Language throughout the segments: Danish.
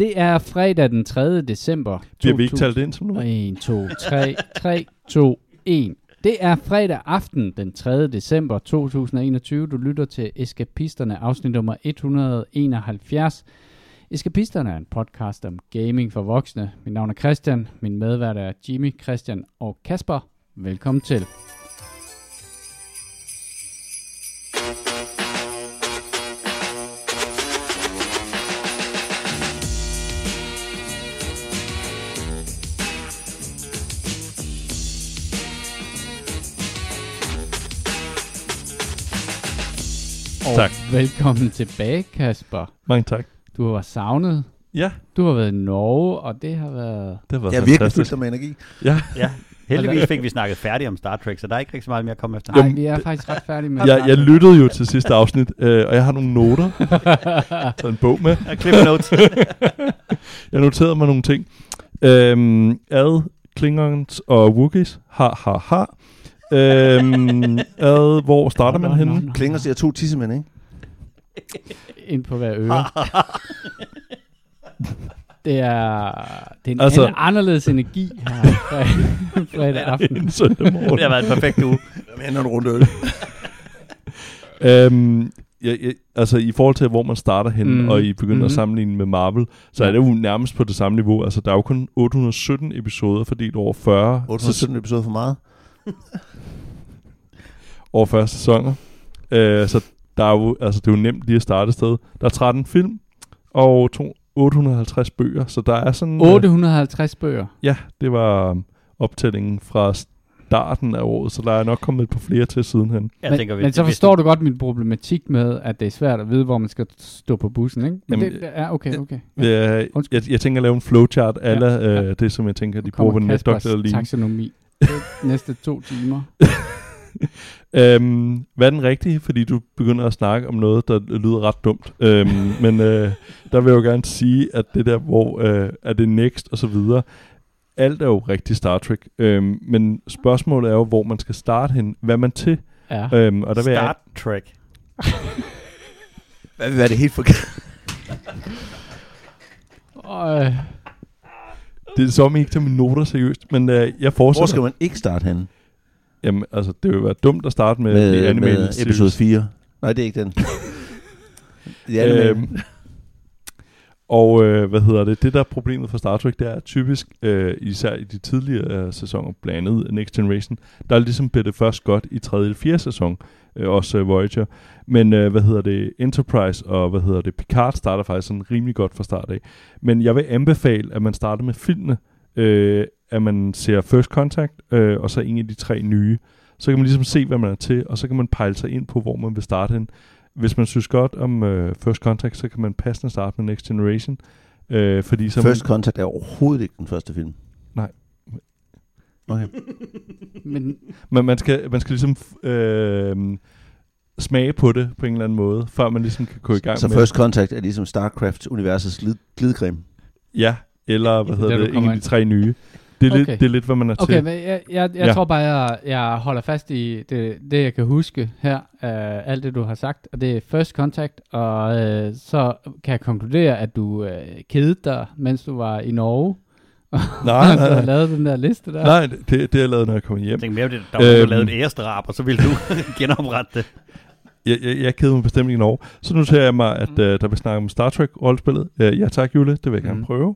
Det er fredag den 3. december. Bliver vi ikke talt ind som nu? 1, 2, 3, 3, 2, 1. Det er fredag aften den 3. december 2021. Du lytter til Eskapisterne, afsnit nummer 171. Eskapisterne er en podcast om gaming for voksne. Mit navn er Christian, min medvært er Jimmy, Christian og Kasper. Velkommen til. Tak. velkommen tilbage, Kasper. Mange tak. Du har savnet. Ja, Du har været i Norge, og det har været... det var Jeg er virkelig fantastisk. fyldt med energi. Ja, Ja, heldigvis fik vi snakket færdigt om Star Trek, så der er ikke rigtig så meget mere at komme efter. Nej, vi er faktisk ret færdige med jeg, jeg lyttede jo til sidste afsnit, øh, og jeg har nogle noter. Så en bog med. Cliff Notes. Jeg noterede mig nogle ting. Øhm, ad, Klingons og Wookiees. Ha, ha, ha. Øhm, ad, hvor starter man henne? Klinger siger to tissemænd, ikke? Ind på hver øre. det er, det er en, Altså- altså, en anderledes energi her fredag, fredag aften. En søndag morgen. Det har været en perfekt uge. Jeg mener en runde øl. Øhm, ja, ja, altså i forhold til, hvor man starter hen, Mm. og I begynder mm. At sammenligne med Marvel, så Ja. er det jo nærmest på det samme niveau. Altså, der er jo kun 817 episoder fordelt over 40, 817 episoder for meget. Over 40 sæsoner. Øh, så der er jo, altså, det er jo nemt lige at starte et sted. Der er 13 film, og to, 850 bøger, så der er sådan... øh, 850 bøger. Ja, det var um, optællingen fra starten af året, så der er nok kommet et par flere til sidenhen. Jeg men, tænker, vi, men så forstår du godt min problematik med, at det er svært at vide, hvor man skal stå på bussen, ikke? Men Jamen, det, er okay, okay. Ja. Jeg, Undskyld. jeg, jeg tænker at lave en flowchart af Ja, ja, ja. øh, det, som jeg tænker, de bruger på Kaspers lige. taxonomi. Næste to timer. Øhm, hvad er den rigtige? Fordi du begynder at snakke om noget, der lyder ret dumt. Øhm, men øh, der vil jeg jo gerne sige, at det der, hvor øh, er det next og så videre, alt er jo rigtig Star Trek. Øhm, men spørgsmålet er jo, hvor man skal starte hen. Hvad er man til? Ja. Øhm, og der vil jeg, Star Trek. Hvad vil være det helt forkert? Øh, det er som ikke til mine noter seriøst, men øh, jeg Hvor fortsætter. skal man ikke starte henne? Jamen, altså, det vil være dumt at starte med, Med, med, med, series. episode 4. Nej, det er ikke den. Det er Øhm, og øh, hvad hedder det? Det der er problemet for Star Trek, det er typisk, øh, især i de tidligere øh, sæsoner, blandt andet Next Generation, der er ligesom blev det først godt i tredje eller fjerde sæson, øh, også øh, Voyager. Men øh, hvad hedder det? Enterprise og hvad hedder det? Picard starter faktisk sådan rimelig godt fra start af. Men jeg vil anbefale, at man starter med filmene, øh, at man ser First Contact, øh, og så en af de tre nye. Så kan man ligesom se, hvad man er til, og så kan man pejle sig ind på, hvor man vil starte hen. Hvis man synes godt om øh, First Contact, så kan man passende starte med Next Generation. Øh, fordi så First Contact er overhovedet ikke den første film. Nej. Okay. men man, man, skal, man skal ligesom øh, smage på det på en eller anden måde, før man ligesom kan gå i gang Så med First Contact er ligesom StarCraft-universets glid, glidecreme. Ja, eller hvad er hedder det, en af de tre nye. Det er, okay. Okay. lidt, det er lidt, hvad man er Okay, til. men jeg, jeg, jeg Ja. tror bare, jeg, jeg holder fast i det, det, jeg kan huske her, af alt det, du har sagt, og det er First Contact, og øh, så kan jeg konkludere, at du øh, kedede dig, mens du var i Norge, Nej, og nej, du har nej. lavet den der liste der. Nej, det, det har jeg lavet, når jeg kommer hjem. Jeg tænker mere, det, der var øhm, Øhm. lavet et æresdrab, og så ville du genoprette det. Jeg, jeg, jeg keder mig bestemt ikke i Norge. Så noterer jeg mig, at Mm. øh, der vil snakke om Star Trek-rollespillet. Øh, ja tak, Jule. Det vil jeg gerne Mm. prøve.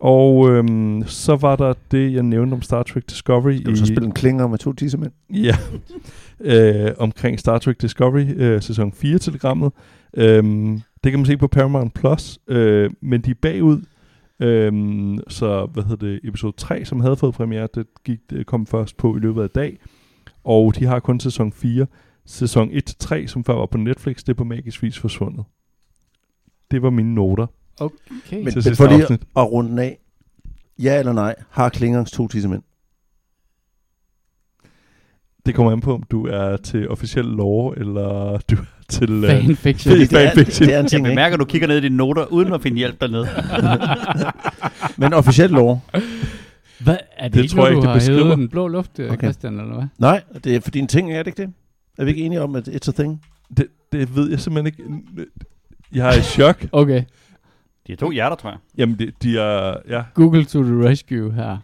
Og øhm, så var der det, jeg nævnte om Star Trek Discovery. Skal du så spille en klinger med to tissemænd? Ja, øh, omkring Star Trek Discovery øh, sæson 4-telegrammet. Øhm, det kan man se på Paramount Plus, øh, men de er bagud. Øhm, så hvad hedder det, episode 3, som havde fået premiere, det, gik, det kom først på i løbet af dag. Og de har kun sæson 4. Sæson 1-3, som før var på Netflix, det er på magisk vis forsvundet. Det var mine noter Okay. Men, men for lige afsnit. at runde den af. Ja eller nej, har Klingons to tissemænd? Det kommer an på, om du er til officiel lore, eller du er til... øh, Fanfiction. Fordi- det, er, det er en Jeg ting, ikke? bemærker, at du kigger ned i dine noter, uden at finde hjælp dernede. Men officielt lov. Hvad, er det, Det ikke tror jeg noget, ikke, du det har hævet den blå luft, okay. Okay. Christian, eller hvad? Nej, det er for din ting, er det ikke det? Er vi ikke enige om, at it's a thing? det, det ved jeg simpelthen ikke. Jeg er i chok. Okay. De er to hjerter, tror jeg. Jamen, de, de er... Ja, Google to the rescue her.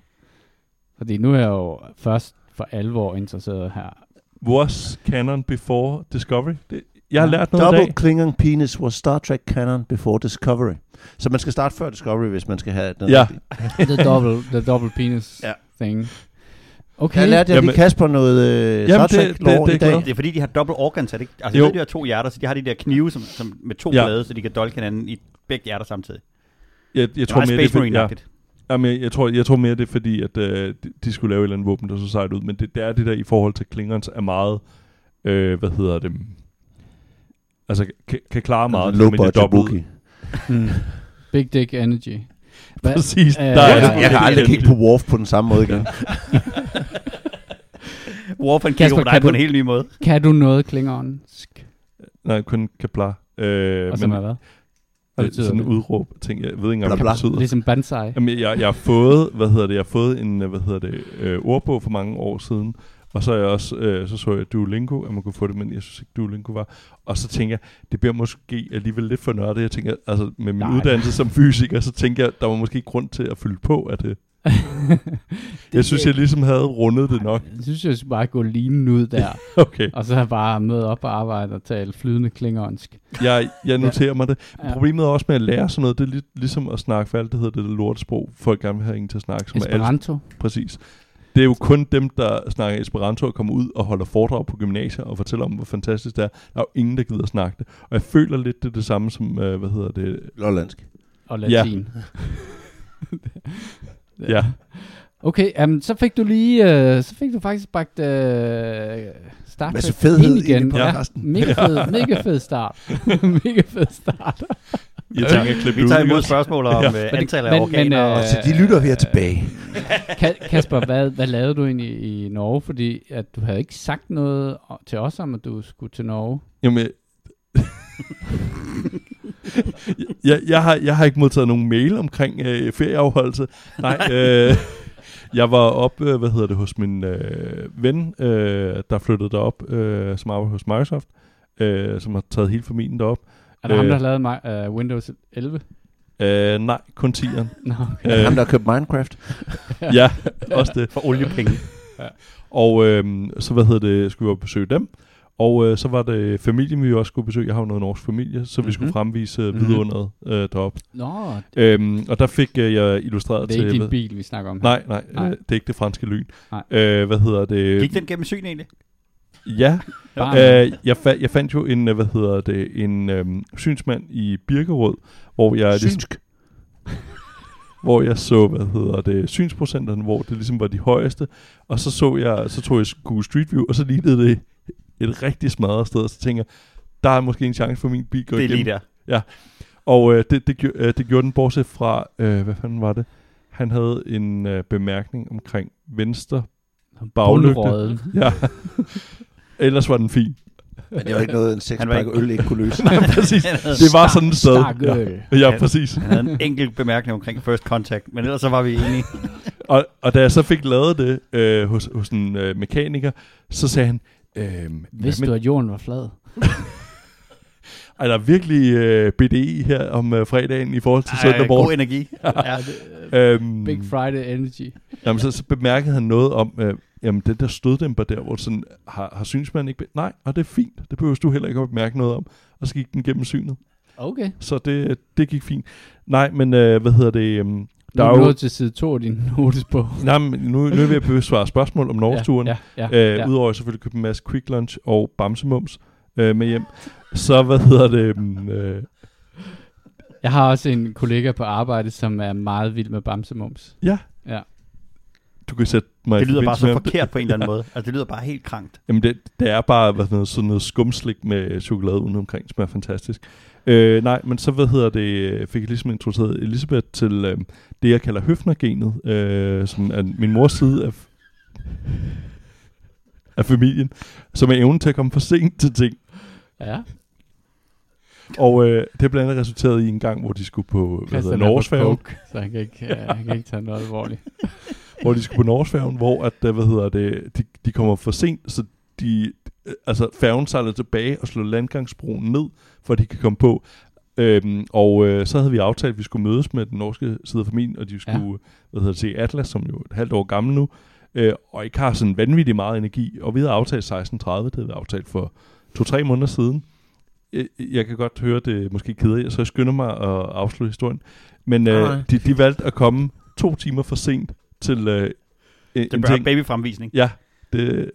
Fordi nu er jeg jo først for alvor interesseret her. was canon before Discovery? Det, jeg har Ja. lært noget i Double dag. Klingon penis was Star Trek canon before Discovery. Så man skal starte før Discovery, hvis man skal have den Ja. The double, the double penis Ja. thing. Okay. Jeg lærte jeg Jamen- lige Kasper noget øh, Star Jamen, det- Trek det- det er i dag. Det er fordi, de har dobbelt organs, er det? Altså, Jo. jeg ved, de har to hjerter, så de har de der knive som, som med to Ja. blade, så de kan dolke hinanden i begge hjerter samtidig. Jeg, jeg Det tror mere, det er, Space fordi, ja, jamen, jeg, jeg, tror, jeg tror mere, det er fordi, at øh, de, de skulle lave et eller andet våben, der så sejt ud. Men det, det er det der i forhold til Klingons er meget... Øh, hvad hedder det? Altså, kan, kan klare meget. Low det er budget. Mm. Big dick energy. Hva? Præcis. Der ja, er det. Jeg kan aldrig kigge på Worf på den samme måde igen. Kasper, kigger på dig kan på du- en helt ny måde. Kan du noget klingonsk? Nej, kun Kepler. Øh, Og men hvad? det er betyder sådan en det? udråb ting. Jeg ved ikke engang, hvad det betyder. Ligesom Banzai. Jamen, jeg, jeg har fået, hvad hedder det, jeg har fået en, hvad hedder det, øh, ordbog for mange år siden, og så er jeg også, øh, så så jeg Duolingo, at man kunne få det, men jeg synes ikke, Duolingo var. Og så tænker jeg, det bliver måske alligevel lidt for nørdet. Jeg tænker, altså med min Nej. Nej. uddannelse som fysiker, så tænker jeg, der var måske grund til at fylde på af det. Jeg synes, jeg ligesom havde rundet det nok. Jeg synes, jeg skulle bare gå linen ud der, Okay, og så bare møde op på arbejde og tale flydende klingonsk. jeg, jeg noterer mig det. Ja. Problemet er også med at lære sådan noget, det er lidt ligesom at snakke for alt det hedder det der lortesprog. Folk gerne vil have en til at snakke, som er alt Esperanto. Præcis. Det er jo kun dem, der snakker Esperanto og kommer ud og holder foredrag på gymnasier og fortæller om, hvor fantastisk det er. Der er jo ingen, der gider at snakke det. Og jeg føler lidt, det er det samme som, øh, hvad hedder det? Lollandsk. Og latin. Ja. Okay, um, så fik du lige, uh, så fik du faktisk bragt uh, Star Trek fedhed ind igen. podcasten. Mega fed, mega fed start. mega fed start. Jeg tænker, klip Vi tager imod spørgsmål om Ja. ja. Men- antallet af men- organer. men, og øh, Så de lytter her tilbage. Ka- Kasper, hvad, hvad lavede du egentlig i Norge? Fordi at du havde ikke sagt noget til os om, at du skulle til Norge. Jamen, jeg, jeg, har, jeg har ikke modtaget nogen mail omkring øh, ferieafholdelse. Nej, øh, jeg var op, øh, hvad hedder det, hos min øh, ven, øh, der flyttede derop, øh, som arbejder hos Microsoft, øh, som har taget hele familien derop. Er det øh, ham, Øh. der har lavet mig, uh, Windows 11? Øh, nej, kun tieren. Nå, Øh. Øh, Ham, der har købt Minecraft. ja, også det. For oliepenge. Og øh, så, hvad hedder det, skulle vi op og besøge dem. Og øh, så var det familien, vi også skulle besøge. Jeg har jo noget norsk familie, så vi Mhm. skulle fremvise øh, Mhm. vidunderet øh, deroppe. Nå Øhm, og der fik øh, jeg illustreret det er ikke til... din bil, vi snakker om her. Nej, nej, Nej. Øh, det er ikke det franske lyn. Nej. Øh, hvad hedder det? Gik den gennem syn egentlig? Ja, øh, jeg, fa- jeg fandt jo en, øh, hvad hedder det, en øhm, synsmand i Birkerød, hvor jeg, ligesom, Synsk. hvor jeg så, hvad hedder det, synsprocenterne, hvor det ligesom var de højeste, og så så jeg, så tog jeg Google Street View, og så lignede det et rigtig smadret sted, og så tænker jeg, der er måske en chance for min bil går Det er lige igennem. der. Og øh, det, det, øh, det gjorde den, bortset fra, øh, hvad fanden var det? Han havde en øh, bemærkning omkring venstre baglygte. Ja. Ellers var den fin. Men det var ikke noget, en sekspakke øl ikke kunne løse. Nej, præcis. Det var sådan et sted. Ja, ja, præcis. han havde en enkelt bemærkning omkring first contact, men ellers så var vi enige. Og, og da jeg så fik lavet det øh, hos, hos en øh, mekaniker, så sagde han, øh, Vidste du, at jorden var flad? er der virkelig øh, BDI her om øh, fredagen i forhold til søndag Ej, god morgen? energi. Ja. Øhm, Big Friday Energy. Jamen, så, så bemærkede han noget om, øh, jamen den der støddæmper der, hvor sådan, har, har synsmanden ikke... Nej, og det er fint. Det behøver du heller ikke at bemærke noget om. Og så gik den gennem synet. Okay. Så det, det gik fint. Nej, men øh, hvad hedder det... Øhm, Nu der er er jo... til side 2 af din notesbog. Nej, men nu, nu er vi ved at besvare spørgsmål om Norgesturen. Ja, ja, ja, Øh, ja. Udover at jeg selvfølgelig købte en masse quick lunch og bamsemums øh, med hjem. Så hvad hedder det... mm, Øh, Jeg har også en kollega på arbejde, som er meget vild med bamsemums. ja. Ja. Du kan sætte mig i Det lyder bare så forkert på en eller anden måde. Altså, det lyder bare helt krankt. Jamen, det, det er bare hvad, sådan noget, sådan noget skumslik med chokolade ude omkring, som er fantastisk. Øh, nej, men så hvad hedder det, fik jeg ligesom introduceret Elisabeth til øh, det, jeg kalder høfnergenet, øh, som er min mors side af, af familien, som er evnen til at komme for sent til ting. Ja. Og øh, det er blandt andet resulteret i en gang, hvor de skulle på Norgesfærgen, Så han kan ikke, uh, han kan ikke tage noget alvorligt. hvor de skulle på Norgesfærgen, hvor at, øh, hvad hedder det, de, de kommer for sent, så de, øh, altså færgen sejler tilbage og slår landgangsbroen ned, for at de kan komme på. Øhm, og øh, så havde vi aftalt, at vi skulle mødes med den norske side af familien, og de skulle, ja. hvad hedder det, se Atlas, som jo er et halvt år gammel nu, øh, og ikke har sådan vanvittigt meget energi. Og vi havde aftalt 16.30, det havde vi aftalt for to-tre måneder siden. Øh, Jeg kan godt høre det måske keder jer, så jeg skynder mig at afslutte historien. Men øh, Nej. de, de valgte at komme to timer for sent til øh, en, Det en ting. babyfremvisning. Ja, det,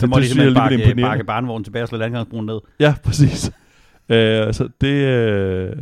Så må det de simpelthen er bakke, imponerende. bakke barnevognen tilbage og slå landgangsbroen ned. Ja, præcis. øh, altså, det, øh,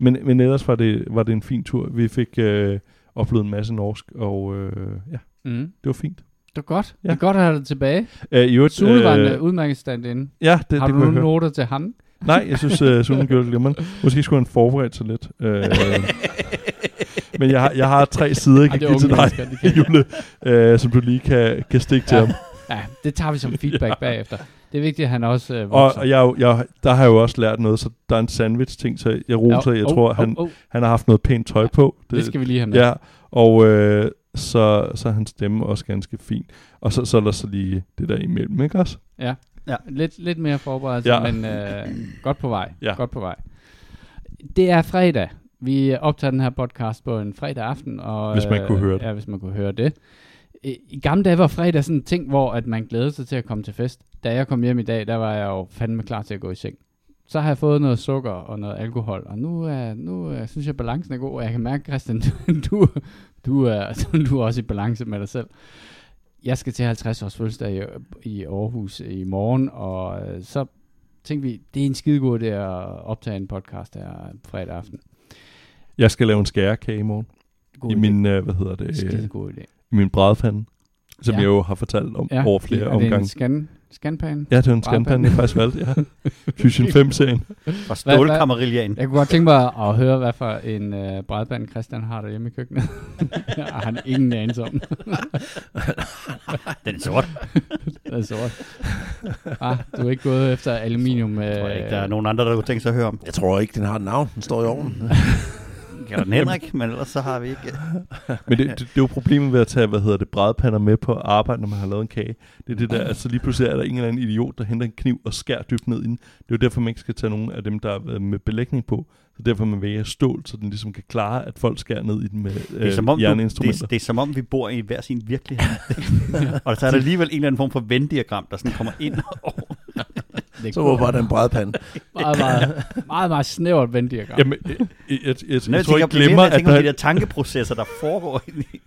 men, men ellers var det, var det en fin tur. Vi fik øh, oplevet en masse norsk, og øh, ja, Mm. det var fint. Det var godt. Ja. Det er godt at have dig tilbage. Øh, i øvrigt, Sune var en øh, øh, udmærket stand-in. Ja, det, Har det du nogle noter til ham? Nej, jeg synes, uh, Sune gjorde det glimrende. Måske skulle han forberede sig lidt. Øh, men jeg har, jeg har tre sider, jeg kan det give til dig, Jule, øh, som du lige kan, kan stikke til ham. Ja, det tager vi som feedback Ja. bagefter. Det er vigtigt, at han også øh, Og, vokser. og jeg, jeg, der har jeg jo også lært noget, så der er en sandwich-ting, så jeg roser, jeg tror, han, oh, han har haft noget pænt tøj på. det skal vi lige have med. Ja, og øh, så, så er hans stemme også ganske fin. Og så, så er der så lige det der imellem, ikke også? Ja. Ja. Lidt, lidt mere forberedelse, Ja. ja. men øh, godt på vej. Ja. Godt på vej. Det er fredag. Vi optager den her podcast på en fredag aften. Og, Hvis man øh, kunne høre det. Ja, hvis man kunne høre det. I, gamle dage var fredag sådan en ting, hvor at man glædede sig til at komme til fest. Da jeg kom hjem i dag, der var jeg jo fandme klar til at gå i seng. Så har jeg fået noget sukker og noget alkohol, og nu, er, nu er, synes jeg, balancen er god, og jeg kan mærke, Christian, du, du, er, du er også i balance med dig selv. Jeg skal til 50 års fødselsdag i, i Aarhus i morgen, og øh, så tænkte vi, det er en skide god idé at optage en podcast her fredag aften. Jeg skal lave en skærekage i morgen. God I idé. min, øh, hvad hedder det, skide øh, god idé. I min brædpande, som Ja. jeg jo har fortalt om over flere er det omgange. en scan, scanpan? Ja, det er en Brædpande? scanpande, jeg faktisk valgte, ja. Fusion 5-serien. Og stålkammerillian. Jeg kunne godt tænke mig at høre, hvad for en øh, brædband Christian har derhjemme i køkkenet. har han ingen anelse om. Den er sort. det er sort. Ah, du er ikke gået efter aluminium. Øh, Jeg tror ikke, der er nogen andre, der kunne tænke sig at høre om. Jeg tror ikke, den har et navn. Den står i ovnen. Den Henrik, men ellers så har vi ikke... Men det, det, det, er jo problemet ved at tage, hvad hedder det, brædpander med på arbejde, når man har lavet en kage. Det er det der, altså lige pludselig er der en eller anden idiot, der henter en kniv og skærer dybt ned i den. Det er jo derfor, man ikke skal tage nogen af dem, der er med belægning på. Så derfor man vælger stål, så den ligesom kan klare, at folk skærer ned i den med Det er, øh, som om, du, det, er, det er som om, vi bor i hver sin virkelighed. og så er der alligevel en eller anden form for Venn-diagram, der sådan kommer ind over. Er Så var bare den brædpande. meget, meget, meget, meget snævert vendiagram. Jamen, jeg, jeg, jeg, jeg, jeg, jeg tror, jeg glemmer, jeg at tænker når, på de der tankeprocesser, der foregår i.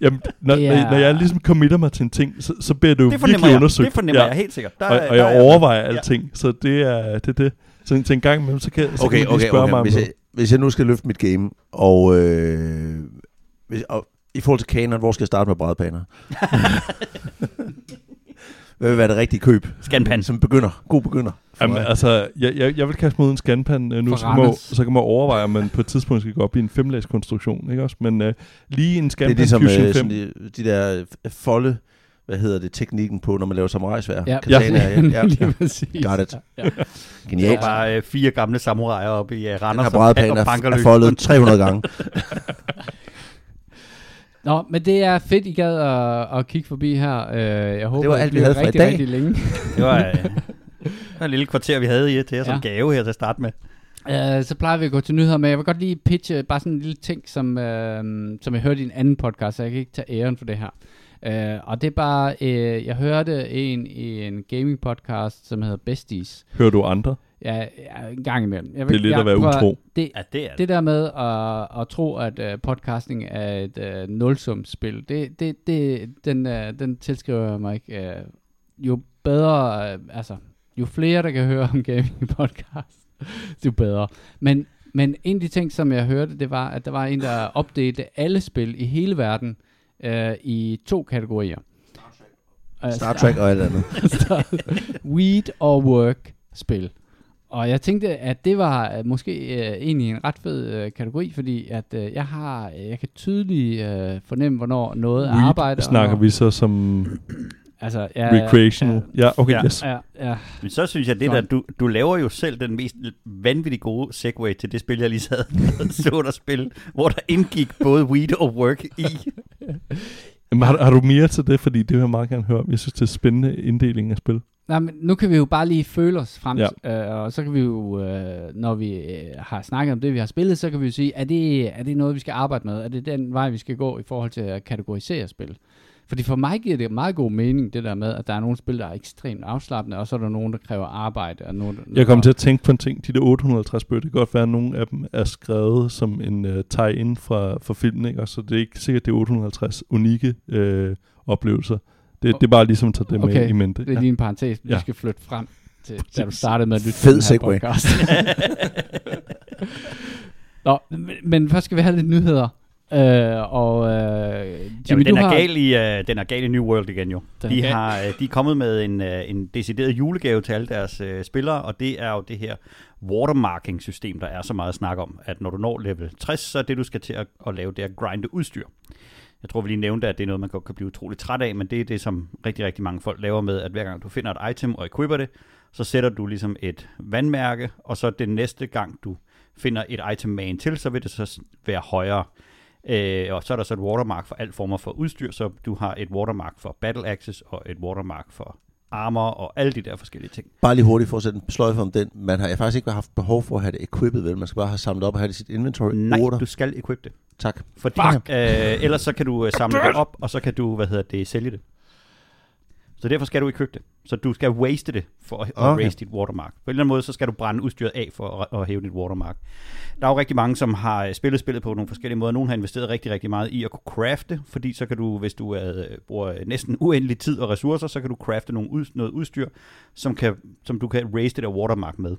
jamen, når, Det når, jeg ligesom committer mig til en ting, så, så bliver det jo Det virkelig jeg. undersøgt. Det fornemmer Ja. jeg helt sikkert. Der, og, og der jeg er- overvejer Ja. alting, så det er det. Det. Så til en gang imellem, så kan, så Okay, kan okay, spørge mig okay. om Hvis jeg, hvis jeg nu skal løfte mit game, og, øh, hvis, og i forhold til kanon, hvor skal jeg starte med brædpaner? Hvad vil være det rigtige køb? Scanpan. Som begynder. God begynder. Jamen, mig. altså, jeg, jeg, jeg vil kaste i en scanpan øh, nu, så kan, man, så kan man overveje, om man på et tidspunkt skal gå op i en femlags konstruktion, ikke også? Men øh, lige en det scanpan er ligesom øh, 5, sådan de, de der øh, folde, hvad hedder det, teknikken på, når man laver samurajsvær. Ja, Katana, ja, ja, lige ja. præcis. Got it. Ja. Der Genialt. var bare øh, fire gamle samuraier oppe i uh, Den Randers, her som brædpane og banker er, er løs. foldet 300 gange. Nå, men det er fedt, I gad at, at kigge forbi her. Øh, jeg håber, var det alt, vi havde for i rigtig, dag. rigtig længe. Det var, øh, det var et lille kvarter, vi havde i til jer som Ja. gave her til at starte med. Uh, så plejer vi at gå til nyheder, men jeg vil godt lige pitche bare sådan en lille ting, som, uh, som jeg hørte i en anden podcast, så jeg kan ikke tage æren for det her. Uh, og det er bare, uh, jeg hørte en i en gaming podcast, som hedder Besties. hører du andre? Ja, ja en gang imellem. Jeg Det er lidt jeg, at være prøv utro. Det, Ja, det er det. det der med at, at tro, at uh, podcasting er et uh, nulsumsspil, det, det, det, den, uh, den tilskriver jeg mig ikke. Uh, jo bedre, uh, altså, jo flere, der kan høre om gaming i podcast, jo bedre. Men, men en af de ting, som jeg hørte, det var, at der var en, der opdelte alle spil i hele verden uh, i to kategorier. Uh, Star Trek og alt andet. Weed og work spil. Og jeg tænkte, at det var øh, måske øh, egentlig en ret fed øh, kategori, fordi at øh, jeg har, jeg kan tydeligt øh, fornemme, hvornår noget er arbejde. og snakker hvornår- vi så som Altså, ja, recreational. Ja, okay, Ja. yes. Ja, ja. Men så synes jeg, det Nå. der, du, du laver jo selv den mest vanvittigt gode segue til det spil, jeg lige sad og så dig spille, hvor der indgik både weed og work i. Jamen, har, har du mere til det? Fordi det vil jeg meget gerne høre. Jeg synes, det er spændende inddeling af spil. Nej, men nu kan vi jo bare lige føle os frem, Ja. øh, og så kan vi jo, øh, når vi øh, har snakket om det, vi har spillet, så kan vi jo sige, er det, er det noget, vi skal arbejde med? Er det den vej, vi skal gå i forhold til at kategorisere spil? Fordi for mig giver det meget god mening, det der med, at der er nogle spil, der er ekstremt afslappende, og så er der nogen, der kræver arbejde. Og nogen, Jeg kom til at tænke på en ting. De der 850 bøger, det kan godt være, at nogle af dem er skrevet som en uh, tie-in fra, fra filmen, ikke? Så det er ikke sikkert, det er 850 unikke øh, oplevelser. Det, det er bare ligesom at tage det Okay, med i mente. Det er lige en parentes, vi Ja. skal flytte frem til, da du startede med at lytte Fed til den her podcast. Nå, men, men først skal vi have lidt nyheder. Øh, og øh, Jimmy, Jamen, den, er har... gal i, uh, den er gal i New World igen jo. Den er De, har, uh, de er kommet med en, uh, en decideret julegave til alle deres uh, spillere, og det er jo det her watermarking-system, der er så meget snak om, at når du når level 60, så er det, du skal til at, at lave, det er at grinde udstyr. Jeg tror, vi lige nævnte, at det er noget, man godt kan blive utrolig træt af, men det er det, som rigtig, rigtig mange folk laver med, at hver gang du finder et item og equipper det, så sætter du ligesom et vandmærke, og så den næste gang, du finder et item med en til, så vil det så være højere. Øh, og så er der så et watermark for alt former for udstyr, så du har et watermark for battle access og et watermark for armor og alle de der forskellige ting. Bare lige hurtigt for at sætte en sløjfe om den. Man har faktisk ikke haft behov for at have det equippet, vel? Man skal bare have samlet op og have det i sit inventory. Nej, Otter. du skal equip det. Tak. Fordi, øh, ellers så kan du øh, samle det op, og så kan du, hvad hedder det, sælge det. Så derfor skal du ikke købe det. Så du skal waste det for at, Okay. raise dit watermark. På en eller anden måde, så skal du brænde udstyret af for at, at hæve dit watermark. Der er jo rigtig mange, som har øh, spillet spillet på nogle forskellige måder. Nogle har investeret rigtig, rigtig meget i at kunne crafte, fordi så kan du, hvis du øh, bruger næsten uendelig tid og ressourcer, så kan du crafte nogle ud, noget udstyr, som, kan, som du kan raise det der watermark med.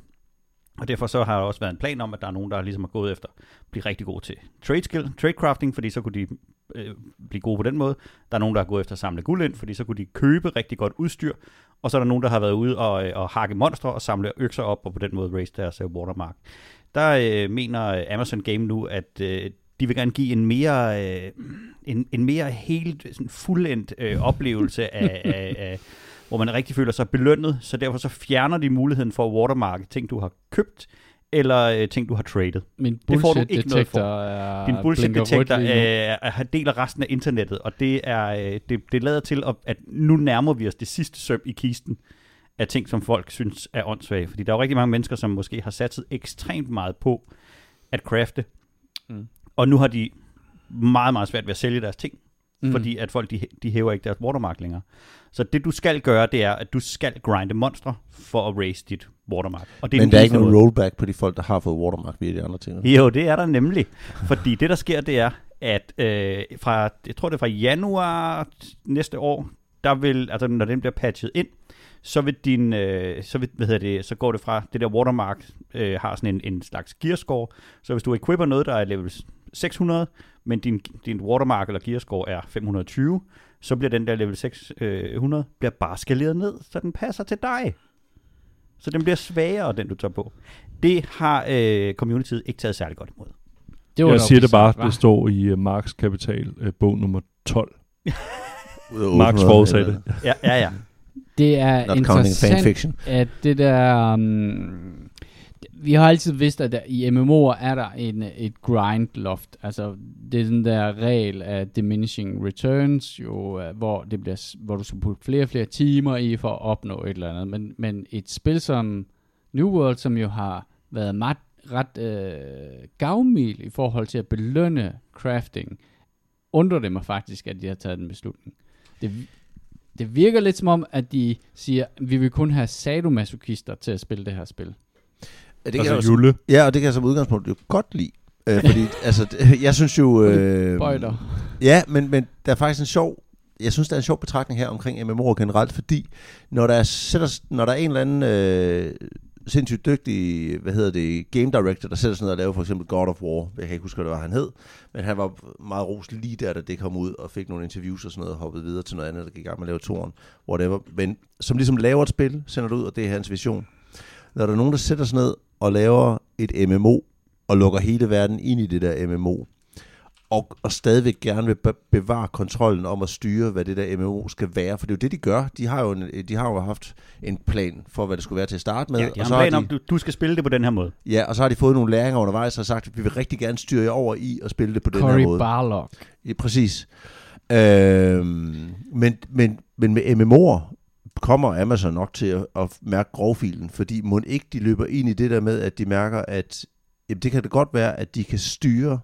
Og derfor så har der også været en plan om, at der er nogen, der ligesom er gået efter at blive rigtig gode til trade skill, trade crafting, fordi så kunne de øh, blive gode på den måde. Der er nogen, der har gået efter at samle guld ind, fordi så kunne de købe rigtig godt udstyr. Og så er der nogen, der har været ude og, øh, og hakke monstre og samle økser op, og på den måde raise deres øh, watermark. Der øh, mener øh, Amazon Game nu, at øh, de vil gerne give en mere, øh, en, en mere helt sådan fuldendt øh, oplevelse af, af, af, hvor man rigtig føler sig belønnet, så derfor så fjerner de muligheden for at watermarke ting, du har købt, eller øh, ting, du har traded. Min Det får du ikke noget for. er Din bullshit blinker rødt detektor lige nu. er, er, deler resten af internettet, og det er øh, det, det lader til, at, at nu nærmer vi os det sidste søm i kisten af ting, som folk synes er åndssvage. Fordi der er jo rigtig mange mennesker, som måske har satset ekstremt meget på at crafte, Mm. og nu har de meget, meget svært ved at sælge deres ting, mm. fordi at folk de, de hæver ikke deres watermark længere. Så det du skal gøre, det er, at du skal grinde monstre for at raise dit watermark. Og det Men den der er ikke nogen rollback på de folk, der har fået watermark via de andre ting. Jo, det er der nemlig. Fordi det, der sker, det er, at øh, fra, jeg tror det er fra januar næste år, der vil, altså når den bliver patchet ind, så vil din, øh, så, vil, hvad hedder det, så går det fra, det der watermark øh, har sådan en, en slags gearscore, så hvis du equipper noget, der er level 600, men din, din watermark eller gearscore er 520, så bliver den der level 600 bliver bare skaleret ned, så den passer til dig. Så den bliver svagere, den du tager på. Det har øh, communityet ikke taget særlig godt imod. Det var Jeg siger det bare, hva'? det står i uh, Marks Kapital, uh, bog nummer 12. Ud af Marks 800, forudsagde det. Ja, ja, ja. Det er Not interessant, fanfiction. at det der... Um, vi har altid vidst, at der, i MMO'er er der en, et grind loft. Altså, det er den der regel af diminishing returns, jo, øh, hvor, det bliver, hvor du skal putte flere og flere timer i for at opnå et eller andet. Men, men et spil som New World, som jo har været meget, ret øh, gavmild i forhold til at belønne crafting, undrer det mig faktisk, at de har taget den beslutning. Det, det virker lidt som om, at de siger, vi vil kun have sadomasochister til at spille det her spil. Ja, det kan jeg altså også, Jule. ja, og det kan jeg som udgangspunkt jo godt lide. Øh, fordi, altså, det- jeg synes jo... Øh. Ja, men, men der er faktisk en sjov... Jeg synes, der er en sjov betragtning her omkring MMO'er generelt, fordi når der er, sætter, når der er en eller anden øh, sindssygt dygtig, hvad hedder det, game director, der sætter sig ned og laver for eksempel God of War, jeg kan ikke huske, hvad det var, han hed, men han var meget ros lige der, da det kom ud, og fik nogle interviews og sådan noget, og hoppede videre til noget andet, der gik i gang med at lave toren, whatever. Men som ligesom laver et spil, sender det ud, og det er hans vision. Når der er nogen, der sætter sig ned og laver et MMO, og lukker hele verden ind i det der MMO, og, og stadigvæk gerne vil be- bevare kontrollen om at styre, hvad det der MMO skal være. For det er jo det, de gør. De har jo, en, de har jo haft en plan for, hvad det skulle være til at starte med. ja de og har så en plan har om, du, du skal spille det på den her måde. Ja, og så har de fået nogle læringer undervejs og sagt, at vi vil rigtig gerne styre jer over i at spille det på den Cory her måde. Barlog. Ja, præcis. Øhm, men, men, men med MMO'er kommer Amazon nok til at, at mærke grovfilen, fordi må ikke de løber ind i det der med, at de mærker, at jamen, det kan det godt være, at de kan styre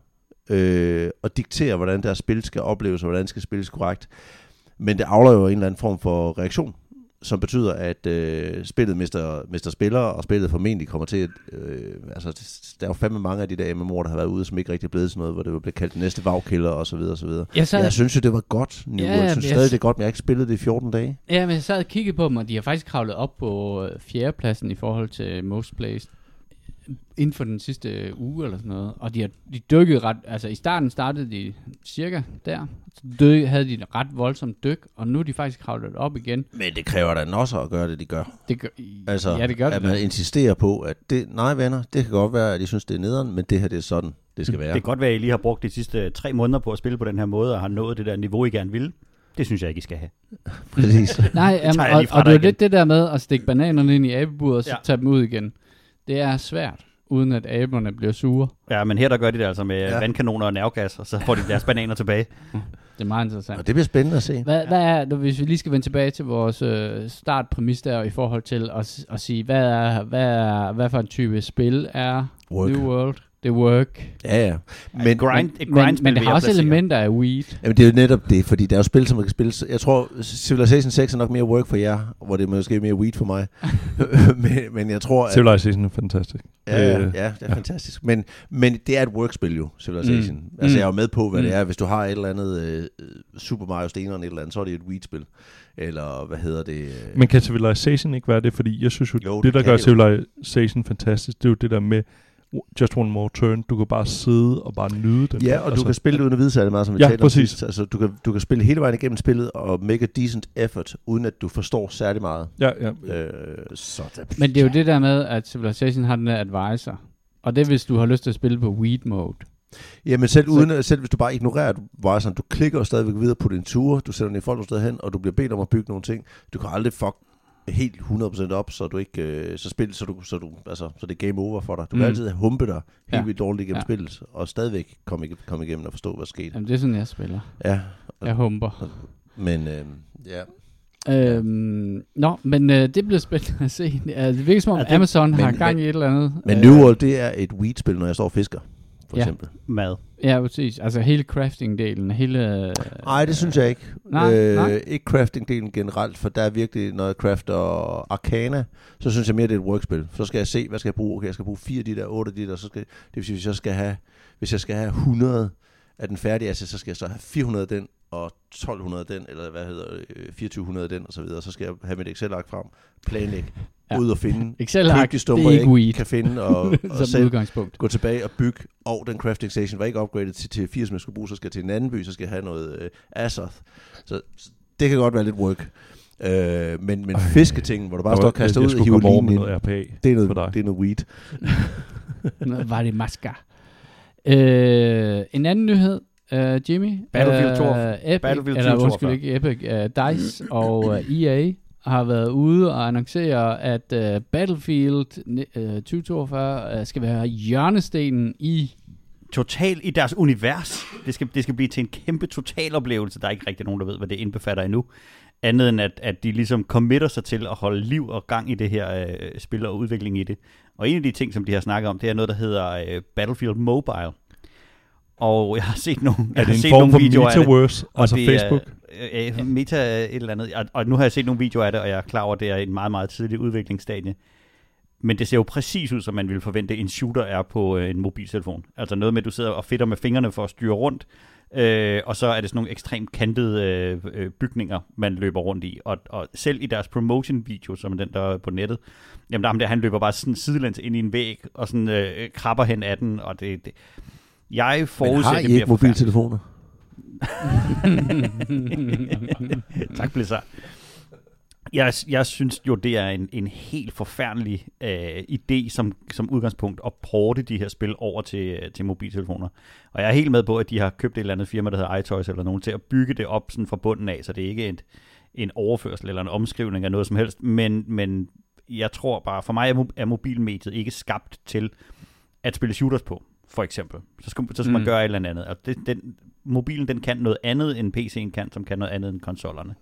øh, og diktere, hvordan deres spil skal opleves, og hvordan det skal spilles korrekt. Men det afler jo en eller anden form for reaktion, som betyder, at øh, spillet mister, mister spillere, og spillet formentlig kommer til at... Øh, altså, der er jo fandme mange af de der MMO'er, der har været ude, som ikke rigtig er blevet sådan noget, hvor det blev kaldt næste vagkiller og så videre og så videre. Jeg, sad, Jeg synes jo, det var godt. New Ja, jeg synes jeg- stadig, det er godt, men jeg har ikke spillet det i 14 dage. ja, men jeg sad og kiggede på dem, og de har faktisk kravlet op på øh, fjerdepladsen i forhold til most placed inden for den sidste uge eller sådan noget. Og de har de dykkede ret, altså i starten startede de cirka der, så dyk, havde de et ret voldsomt dyk, og nu er de faktisk kravlet op igen. Men det kræver da også at gøre det, de gør. Det gør, Altså, ja, det gør at det. man da. insisterer på, at det, nej venner, det kan godt være, at de synes, det er nederen, men det her det er sådan, det skal være. Det kan godt være, at I lige har brugt de sidste tre måneder på at spille på den her måde, og har nået det der niveau, I gerne vil. Det synes jeg ikke, I skal have. Præcis. Nej, jamen, og, og det er lidt det der med at stikke bananerne ind i abeburet, og så ja. tage dem ud igen. Det er svært, uden at aberne bliver sure. Ja, men her der gør de det altså med Ja. vandkanoner og nervgas, og så får de deres bananer tilbage. Det er meget interessant. Og det bliver spændende at se. Hvad, hvad er, hvis vi lige skal vende tilbage til vores øh, startpræmis der, i forhold til at, at sige, hvad er, hvad er, hvad for en type spil er Work. New World? Det er work. Ja, ja. Men, Men, grind, Men, grindspil men det vil har også placere. elementer af weed. Jamen, det er jo netop det, fordi der er jo spil, som man kan spille. Jeg tror, Civilization 6 er nok mere work for jer, hvor det er måske mere weed for mig. men, men jeg tror, at... Civilization er fantastisk. Ja, ja, ja, det er fantastisk. Men, men det er et workspil jo, Civilization. Mm. Mm. Altså, Mm. jeg er jo med på, hvad mm. Mm. det er. Hvis du har et eller andet øh, Super Mario Steneren, et eller andet, så er det et Weed-spil. Eller hvad hedder det? øh, Men kan Civilization ikke være det? Fordi jeg synes jo, Jo, det det der gør jo. Civilization fantastisk, det er jo det der med just one more turn. Du kan bare sidde og bare nyde det. Ja, og du kan spille det uden at vide særlig meget, som vi Ja, talte om præcis. sidst. Altså, du kan, du kan spille hele vejen igennem spillet og make a decent effort, uden at du forstår særlig meget. Ja, ja. Øh, så det, Men det er jo det der med, at Civilization har den der advisor. Og det er, hvis du har lyst til at spille på weed mode. Jamen selv, Så- uden, selv hvis du bare ignorerer Wise'eren, du klikker stadigvæk videre på din tur, du sætter den i folk sted hen, og du bliver bedt om at bygge nogle ting. Du kan aldrig fuck helt 100% op, så du ikke øh, så spil, så, du, så, du, altså, så det er game over for dig. Du kan Mm. altid humpe dig helt Ja. vildt dårligt igennem Ja. spillet, og stadigvæk komme, komme igennem og forstå, hvad der skete. Jamen, det er sådan, jeg spiller. Ja, Jeg humper. men øh, ja. Øhm, nå, men øh, det bliver spændende at se. Altså, det virker som om, Ja, det- Amazon men- har gang men- i et eller andet. Men Øh, New World, det er et weed-spil, når jeg står og fisker, for Ja. eksempel. Mad. Ja, præcis. Altså hele crafting-delen, hele... øh, Nej, det synes jeg ikke. Nej, øh, nej. Ikke crafting-delen generelt, for der er virkelig, når jeg crafter Arcana, så synes jeg mere, det er et workspil. Så skal jeg se, hvad skal jeg bruge? Okay, jeg skal bruge fire af de der, otte af de der, så skal, det vil sige, hvis jeg skal have, hvis jeg skal have 100 af den færdige asset, så skal jeg så have 400 af den, og 1200 af den, eller hvad hedder det, øh, 2400 af den, og så videre. Så skal jeg have mit Excel-ark frem, planlægge, Ja. ud og finde Excel-ark, det stumper, er jeg ikke weed, ikke kan finde, og, og som selv udgangspunkt. gå tilbage og bygge, og den crafting station var ikke upgraded til, til 80, som jeg skulle bruge, så skal jeg til en anden by, så skal jeg have noget øh, Azoth. Så, så det kan godt være lidt work. Øh, men men Ej. fisketingen, hvor du bare står og kaster ud og hiver linen med ind, noget RPA. det er for noget, dig. det er noget weed. Var det masker. Øh, en anden nyhed, øh, Jimmy. Battlefield øh, 2. Epic, Battlefield eller 2042. undskyld ikke Epic, øh, DICE og øh, EA har været ude og annoncere, at øh, Battlefield øh, 2042 øh, skal være hjørnestenen i... Total i deres univers. Det skal, det skal blive til en kæmpe totaloplevelse. Der er ikke rigtig nogen, der ved, hvad det indbefatter endnu. Andet end, at, at de ligesom committer sig til at holde liv og gang i det her øh, spil og udvikling i det. Og en af de ting, som de har snakket om, det er noget, der hedder øh, Battlefield Mobile. Og jeg har set nogle, jeg Er har det en set form nogle for videoer af det. Og altså det Facebook? Er, øh, øh, meta et eller andet. Og, og nu har jeg set nogle videoer af det, og jeg er klar over, at det er en meget, meget tidlig udviklingsstadie. Men det ser jo præcis ud, som man ville forvente, en shooter er på øh, en mobiltelefon. Altså noget med, at du sidder og fedter med fingrene for at styre rundt, øh, og så er det sådan nogle ekstremt kantede øh, øh, bygninger, man løber rundt i. Og, og selv i deres promotion-video, som er den, der er på nettet, jamen der, er der, han løber bare sådan sidelæns ind i en væg, og sådan øh, krabber hen af den, og det... det jeg Men forudser, har det I ikke mobiltelefoner? tak, Blizzard. Jeg, jeg synes jo, det er en, en helt forfærdelig øh, idé som, som udgangspunkt at porte de her spil over til, til mobiltelefoner. Og jeg er helt med på, at de har købt et eller andet firma, der hedder iToys eller nogen, til at bygge det op sådan fra bunden af, så det er ikke et, en overførsel eller en omskrivning af noget som helst. Men, men jeg tror bare, for mig er, mo- er mobilmediet ikke skabt til at spille shooters på, for eksempel. Så skal, så skal mm. man gøre et eller andet. Og det, den, mobilen den kan noget andet, end PC'en kan, som kan noget andet end konsollerne.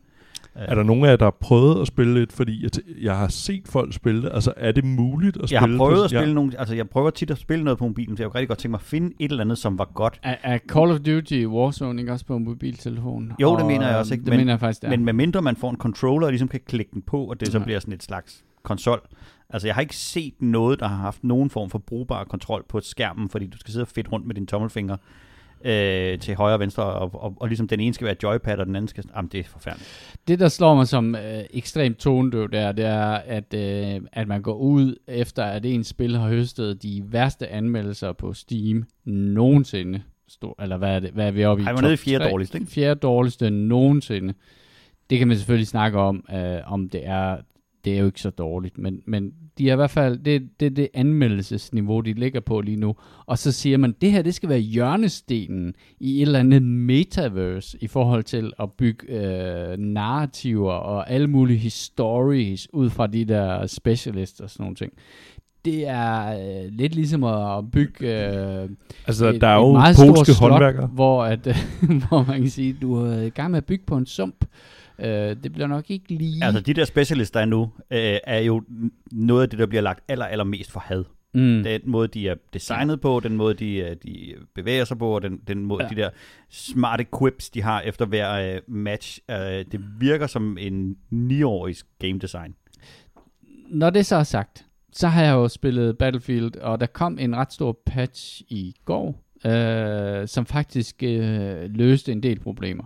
Er der nogen af jer, der har prøvet at spille lidt? Fordi jeg, t- jeg har set folk spille det. Altså, er det muligt at Jeg spille har prøvet på, at spille nogle, altså jeg prøver tit at spille noget på mobilen, så jeg kunne rigtig godt tænke mig at finde et eller andet, som var godt. Er, er Call of Duty Warzone ikke også på mobiltelefon? Jo, det Og, mener jeg også, ikke? Det Men- mener jeg faktisk, det er. Men med mindre man får en controller, og ligesom kan klikke den på, og det så Ja. bliver sådan et slags konsol. Altså jeg har ikke set noget, der har haft nogen form for brugbar kontrol på skærmen, fordi du skal sidde og fedt rundt med dine tommelfinger øh, til højre og venstre, og, og, og ligesom den ene skal være joypad, og den anden skal... Jamen, det er forfærdeligt. Det, der slår mig som øh, ekstremt tonedøv der, det er, at, øh, at man går ud efter, at ens spil har høstet de værste anmeldelser på Steam nogensinde. Stor, eller hvad er, det, hvad er vi oppe i? Ej, man er nede i fjerde dårligste, ikke? Fjerde dårligste nogensinde. Det kan man selvfølgelig snakke om, øh, om det er, det er jo ikke så dårligt, men, men de er i hvert fald, det, det er det anmeldelsesniveau, de ligger på lige nu. Og så siger man, det her, det skal være hjørnestenen i et eller andet metaverse i forhold til at bygge øh, narrativer og alle mulige histories ud fra de der specialists og sådan nogle ting. Det er øh, lidt ligesom at bygge øh, Altså, et, der er et jo meget stort polske slot, håndværkere. Hvor, at, hvor man kan sige, du er i gang med at bygge på en sump. Øh, det bliver nok ikke lige... Altså de der specialists, der er nu, øh, er jo noget af det, der bliver lagt aller, aller mest for had. mm. Den måde, de er designet på, den måde, de, øh, de bevæger sig på, og den, den måde, Ja. ja. de der smarte quips, de har efter hver øh, match, øh, det virker som en 9-årig game design. Når det så er sagt, så har jeg jo spillet Battlefield, og der kom en ret stor patch i går, øh, som faktisk øh, løste en del problemer.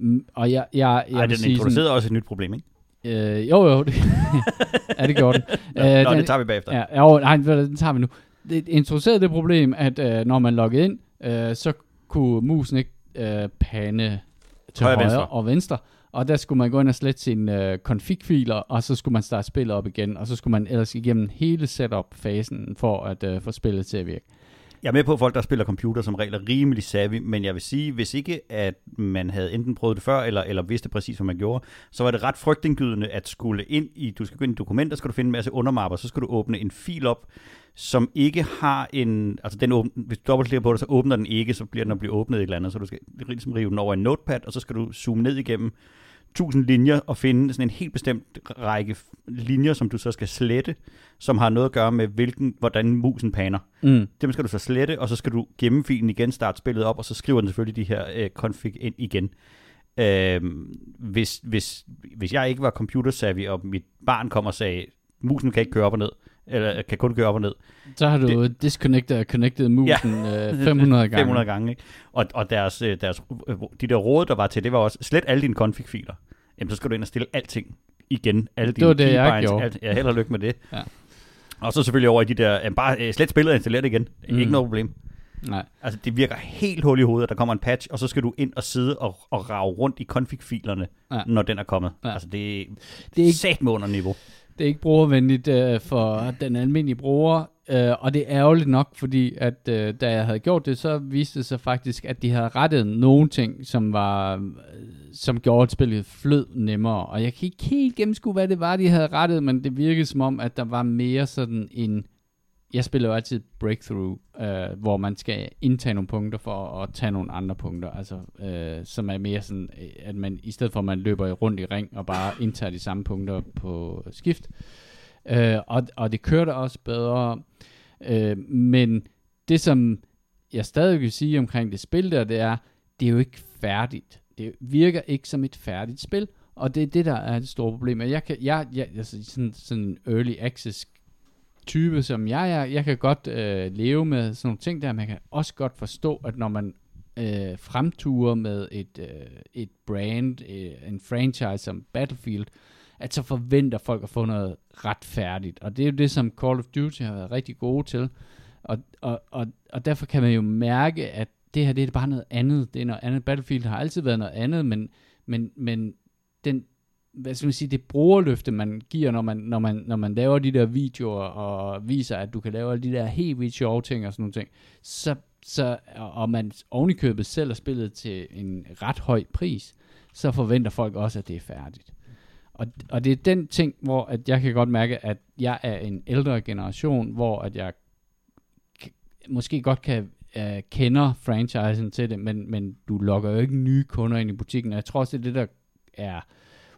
Mm, Og jeg, jeg, jeg Ej, den sige introducerede også et nyt problem, ikke? Sådan, øh, jo, jo. Det, ja, det gjorde den. Nå, Øh, Nå den- det tager vi bagefter. Ja, jo, nej, den tager vi nu. Det introducerede det problem, at øh, når man loggede ind, øh, så kunne musen ikke øh, pande til Højre højre venstre. og venstre. Og der skulle man gå ind og slette sine øh, config-filer, og så skulle man starte spillet op igen, og så skulle man ellers igennem hele setup-fasen for at øh, få spillet til at virke. Jeg er med på, at folk, der spiller computer, som regel er rimelig savvy, men jeg vil sige, hvis ikke at man havde enten prøvet det før, eller, eller vidste præcis, hvad man gjorde, så var det ret frygtindgydende at skulle ind i, du skal gå ind i dokumenter, skal du finde en masse undermapper, så skal du åbne en fil op, som ikke har en, altså den åbne, hvis du dobbeltklikker på det, så åbner den ikke, så bliver den at blive åbnet et eller andet, så du skal ligesom rive den over i en notepad, og så skal du zoome ned igennem 1000 linjer og finde sådan en helt bestemt række linjer, som du så skal slette, som har noget at gøre med, hvilken, hvordan musen paner. Mm. Dem skal du så slette, og så skal du gemme filen igen, starte spillet op, og så skriver den selvfølgelig de her øh, config ind igen. Øhm, hvis, hvis, hvis jeg ikke var computer savvy, og mit barn kom og sagde, musen kan ikke køre op og ned, eller kan kun køre op og ned, Så har du det... disconnected og connected musen ja. øh, 500 gange. 500 gange ikke? Og, og deres, øh, deres, øh, de der råd, der var til, det var også, slet alle dine config-filer. Jamen, så skal du ind og stille alting igen. Alle Det var dine det, jeg gjorde. Alt, ja, held og lykke med det. Ja. Og så selvfølgelig over i de der, jamen, bare øh, slet spillet og installer det igen. Mm. Ikke noget problem. Nej. Altså, det virker helt hul i hovedet, at der kommer en patch, og så skal du ind og sidde og, og rave rundt i config-filerne, Ja. når den er kommet. Ja. Altså, det, Det er ikke- sat under niveau. Det er ikke brugervenligt øh, for den almindelige bruger, øh, og det er ærgerligt nok, fordi at øh, da jeg havde gjort det, så viste det sig faktisk, at de havde rettet nogle ting, som var øh, som gjorde spillet flød nemmere. Og jeg kan ikke helt gennemskue, hvad det var, de havde rettet, men det virkede som om, at der var mere sådan en... Jeg spiller jo altid breakthrough, øh, hvor man skal indtage nogle punkter for at tage nogle andre punkter, altså øh, som er mere sådan, øh, at man i stedet for at man løber rundt i ring og bare indtager de samme punkter på skift, øh, og, og det kørte også bedre, øh, men det som jeg stadig vil sige omkring det spil der, det er, det er jo ikke færdigt. Det virker ikke som et færdigt spil, og det er det, der er det store problem. Jeg kan, jeg, jeg, altså sådan, sådan en early access type, som jeg er, jeg kan godt øh, leve med sådan nogle ting der, men jeg kan også godt forstå, at når man øh, fremturer med et, øh, et brand, øh, en franchise som Battlefield, at så forventer folk at få noget retfærdigt. Og det er jo det, som Call of Duty har været rigtig gode til. Og, og, og, og derfor kan man jo mærke, at det her det er bare noget andet. Det er noget andet. Battlefield har altid været noget andet, men, men, men den, hvad skal man sige, det brugerløfte, man giver, når man, når, man, når man laver de der videoer, og viser, at du kan lave alle de der helt vildt sjove ting og sådan nogle ting, så, så, og man ovenikøbet selv har spillet til en ret høj pris, så forventer folk også, at det er færdigt. Og, og det er den ting, hvor at jeg kan godt mærke, at jeg er en ældre generation, hvor at jeg måske godt kan uh, kender franchisen til det, men, men du lokker jo ikke nye kunder ind i butikken. Og jeg tror også, det er det, der er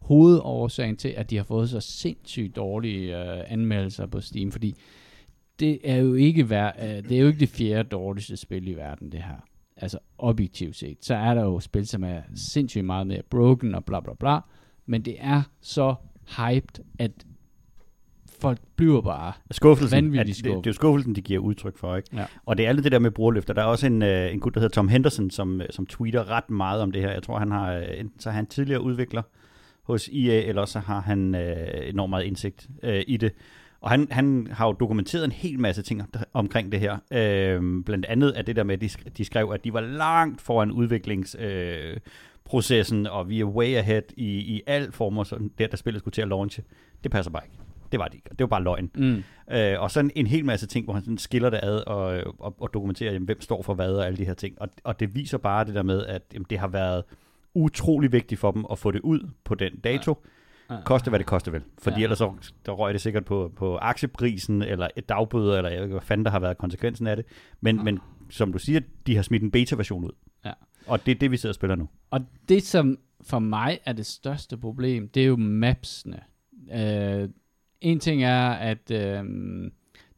hovedårsagen til, at de har fået så sindssygt dårlige øh, anmeldelser på Steam, fordi det er jo ikke vær, øh, det er jo ikke det fjerde dårligste spil i verden, det her. Altså objektivt set. Så er der jo spil, som er sindssygt meget mere broken og bla bla bla, men det er så hyped, at folk bliver bare Skuffelsen, at det, det er jo skuffelsen, de giver udtryk for, ikke? Ja. Og det er alt det der med brugerløfter. Der er også en, øh, en gut, der hedder Tom Henderson, som, øh, som tweeter ret meget om det her. Jeg tror, han har, øh, enten så er han tidligere udvikler hos EA, eller så har han øh, enormt meget indsigt øh, i det. Og han, han har jo dokumenteret en hel masse ting om- omkring det her. Øh, blandt andet er det der med, at de, de skrev, at de var langt foran udviklingsprocessen, øh, processen, og vi er way ahead i, i alle former, sådan der, der spillet skulle til at launche. Det passer bare ikke. Det var det ikke. Det var bare løgn. Mm. Øh, og sådan en hel masse ting, hvor han sådan skiller det ad og, og, og dokumenterer, jamen, hvem står for hvad og alle de her ting. Og, og det viser bare det der med, at jamen, det har været utrolig vigtigt for dem at få det ud på den dato. Ja. Koste hvad det koste vel. Fordi Ja. ja. ellers så, der røg det sikkert på, på aktieprisen, eller et dagbøder, eller jeg ved ikke, hvad fanden der har været konsekvensen af det. Men, men som du siger, de har smidt en beta-version ud. Ja. Og det er det, vi sidder og spiller nu. Og det, som for mig er det største problem, det er jo mapsene. Øh, en ting er, at øh,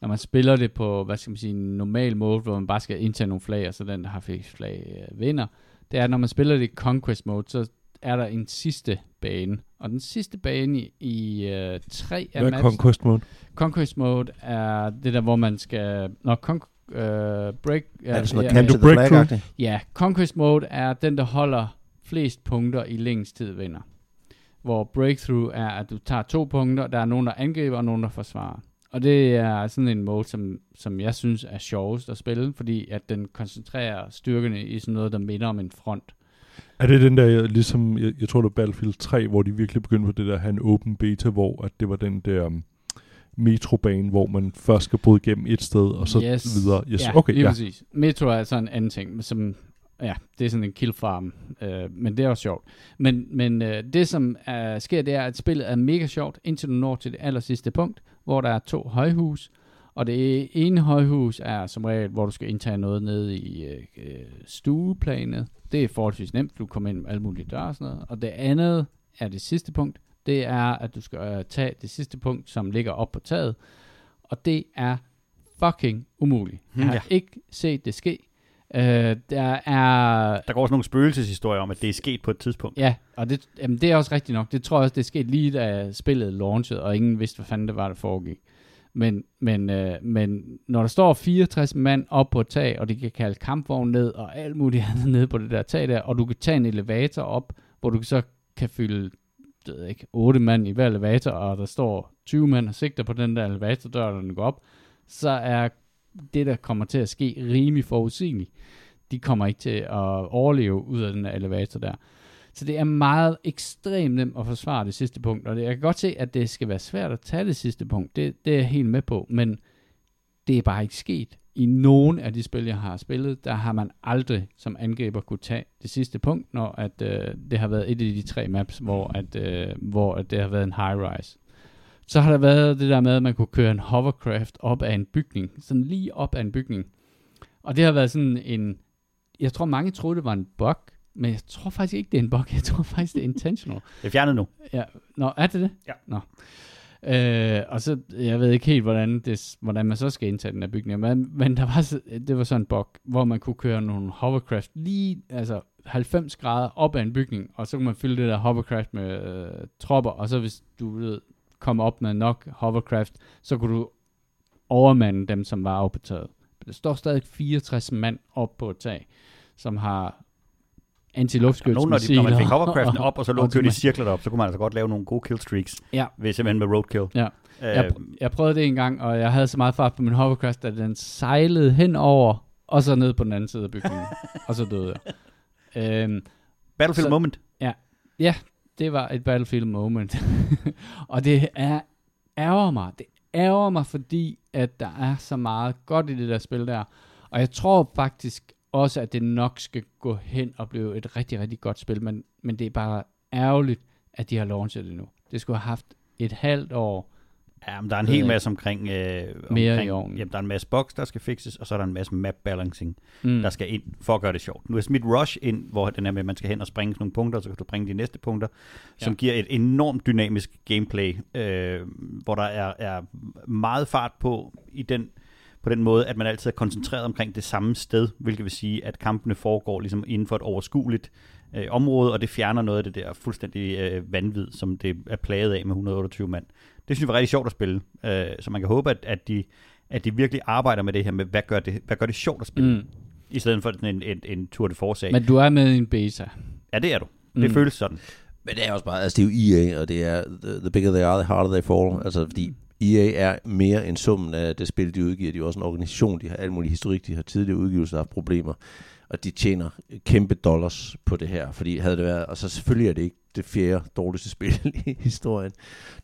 når man spiller det på, hvad skal man sige, en normal måde, hvor man bare skal indtage nogle flag, og så den, der har flest flag, øh, vinder, det er, når man spiller det i Conquest Mode, så er der en sidste bane. Og den sidste bane i, i øh, tre af Hvad er maps, Conquest Mode? Conquest Mode er det der, hvor man skal... Når con- øh, break... Er det sådan noget ja, Can break? Ja, Conquest Mode er den, der holder flest punkter i længst tid vinder. Hvor Breakthrough er, at du tager to punkter, der er nogen, der angriber, og nogen, der forsvarer. Og det er sådan en mode, som, som jeg synes er sjovest at spille, fordi at den koncentrerer styrkerne i sådan noget, der minder om en front. Er det den der, ligesom, jeg, jeg tror det var Battlefield 3, hvor de virkelig begyndte på det der, at have en open beta, hvor at det var den der um, metrobane, hvor man først skal bryde igennem et sted, og så Yes. videre. Yes, ja, okay, lige ja. præcis. Metro er sådan en anden ting, som, ja, det er sådan en kill farm, øh, men det er også sjovt. Men, men øh, det, som er, sker, det er, at spillet er mega sjovt, indtil du når til det aller sidste punkt, hvor der er to højhus, og det ene højhus er som regel, hvor du skal indtage noget nede i øh, øh, stueplanet. Det er forholdsvis nemt, du kommer ind med alle mulige døre og sådan noget. Og det andet er det sidste punkt, det er, at du skal øh, tage det sidste punkt, som ligger op på taget, og det er fucking umuligt. Jeg har Ja. ikke set det ske. Øh, der er... Der går også nogle spøgelseshistorier om, at det er sket på et tidspunkt. Ja, og det, jamen, det er også rigtigt nok. Det tror jeg også, det er sket lige da spillet launchede, og ingen vidste, hvad fanden det var, der foregik. Men, men, øh, men når der står 64 mand op på et tag, og de kan kalde kampvogn ned, og alt muligt andet nede på det der tag der, og du kan tage en elevator op, hvor du så kan fylde ved ikke, 8 mand i hver elevator, og der står 20 mand og sigter på den der elevatordør, når den går op, så er det, der kommer til at ske, rimelig forudsigeligt. De kommer ikke til at overleve ud af den der elevator der. Så det er meget ekstremt nemt at forsvare det sidste punkt, og det, jeg kan godt se, at det skal være svært at tage det sidste punkt. Det, det er jeg helt med på, men det er bare ikke sket. I nogen af de spil, jeg har spillet, der har man aldrig som angriber kunne tage det sidste punkt, når at, øh, det har været et af de tre maps, hvor, at, øh, hvor at det har været en high-rise. Så har der været det der med, at man kunne køre en hovercraft op af en bygning, sådan lige op af en bygning. Og det har været sådan en, jeg tror mange troede, det var en bug, men jeg tror faktisk ikke, det er en bug. Jeg tror faktisk, det er intentional. Det er fjernet nu. Ja, nå, er det det? Ja. Nå. Øh, og så, jeg ved ikke helt, hvordan, det, hvordan man så skal indtage den her bygning, men, men der var, det var sådan en bug, hvor man kunne køre nogle hovercraft lige, altså 90 grader op ad en bygning, og så kunne man fylde det der hovercraft med øh, tropper, og så hvis du ved, kom op med nok hovercraft, så kunne du overmande dem, som var oppe på taget. Der står stadig 64 mand op på et tag, som har antiluftskytsmissiler. Nogle, når, de, når man fik hovercraften op, og så lå automat- cirkler derop, så kunne man altså godt lave nogle gode killstreaks, Ja. ved simpelthen med roadkill. Ja. Øh, Jeg, jeg prøvede det en gang, og jeg havde så meget fart på min hovercraft, at den sejlede henover, og så ned på den anden side af bygningen, og så døde jeg. Øhm, Battlefield så- Moment. det var et battlefield moment. og det er ærger mig. Det ærger mig, fordi at der er så meget godt i det der spil der. Og jeg tror faktisk også, at det nok skal gå hen og blive et rigtig, rigtig godt spil, men, men det er bare ærgerligt, at de har launchet det nu. Det skulle have haft et halvt år Ja, men der er en hel jeg masse omkring... Øh, Mere omkring, i ovnen. Jamen, der er en masse box, der skal fixes, og så er der en masse map balancing, Mm. der skal ind for at gøre det sjovt. Nu er smidt Rush ind, hvor den er med, at man skal hen og springe nogle punkter, så kan du bringe de næste punkter, som Ja. giver et enormt dynamisk gameplay, øh, hvor der er, er meget fart på i den på den måde, at man altid er koncentreret omkring det samme sted, hvilket vil sige, at kampene foregår ligesom inden for et overskueligt øh, område, og det fjerner noget af det der fuldstændig øh, vanvid, som det er plaget af med 128 mand. Det synes jeg var rigtig sjovt at spille, øh, så man kan håbe, at, at, de, at de virkelig arbejder med det her med, hvad gør det, hvad gør det sjovt at spille, mm. I stedet for en, en, en tour de force Men du er med i en beta. Ja, det er du. Det Mm. føles sådan. Men det er også bare, altså det er jo EA, og det er the, the bigger they are, the harder they fall. Altså fordi EA er mere end summen af det spil, de udgiver. De er også en organisation, de har alt muligt historik, de har tidligere udgivelser, der har problemer. Og de tjener kæmpe dollars på det her, fordi havde det været, og så selvfølgelig er det ikke det fjerde dårligste spil i historien.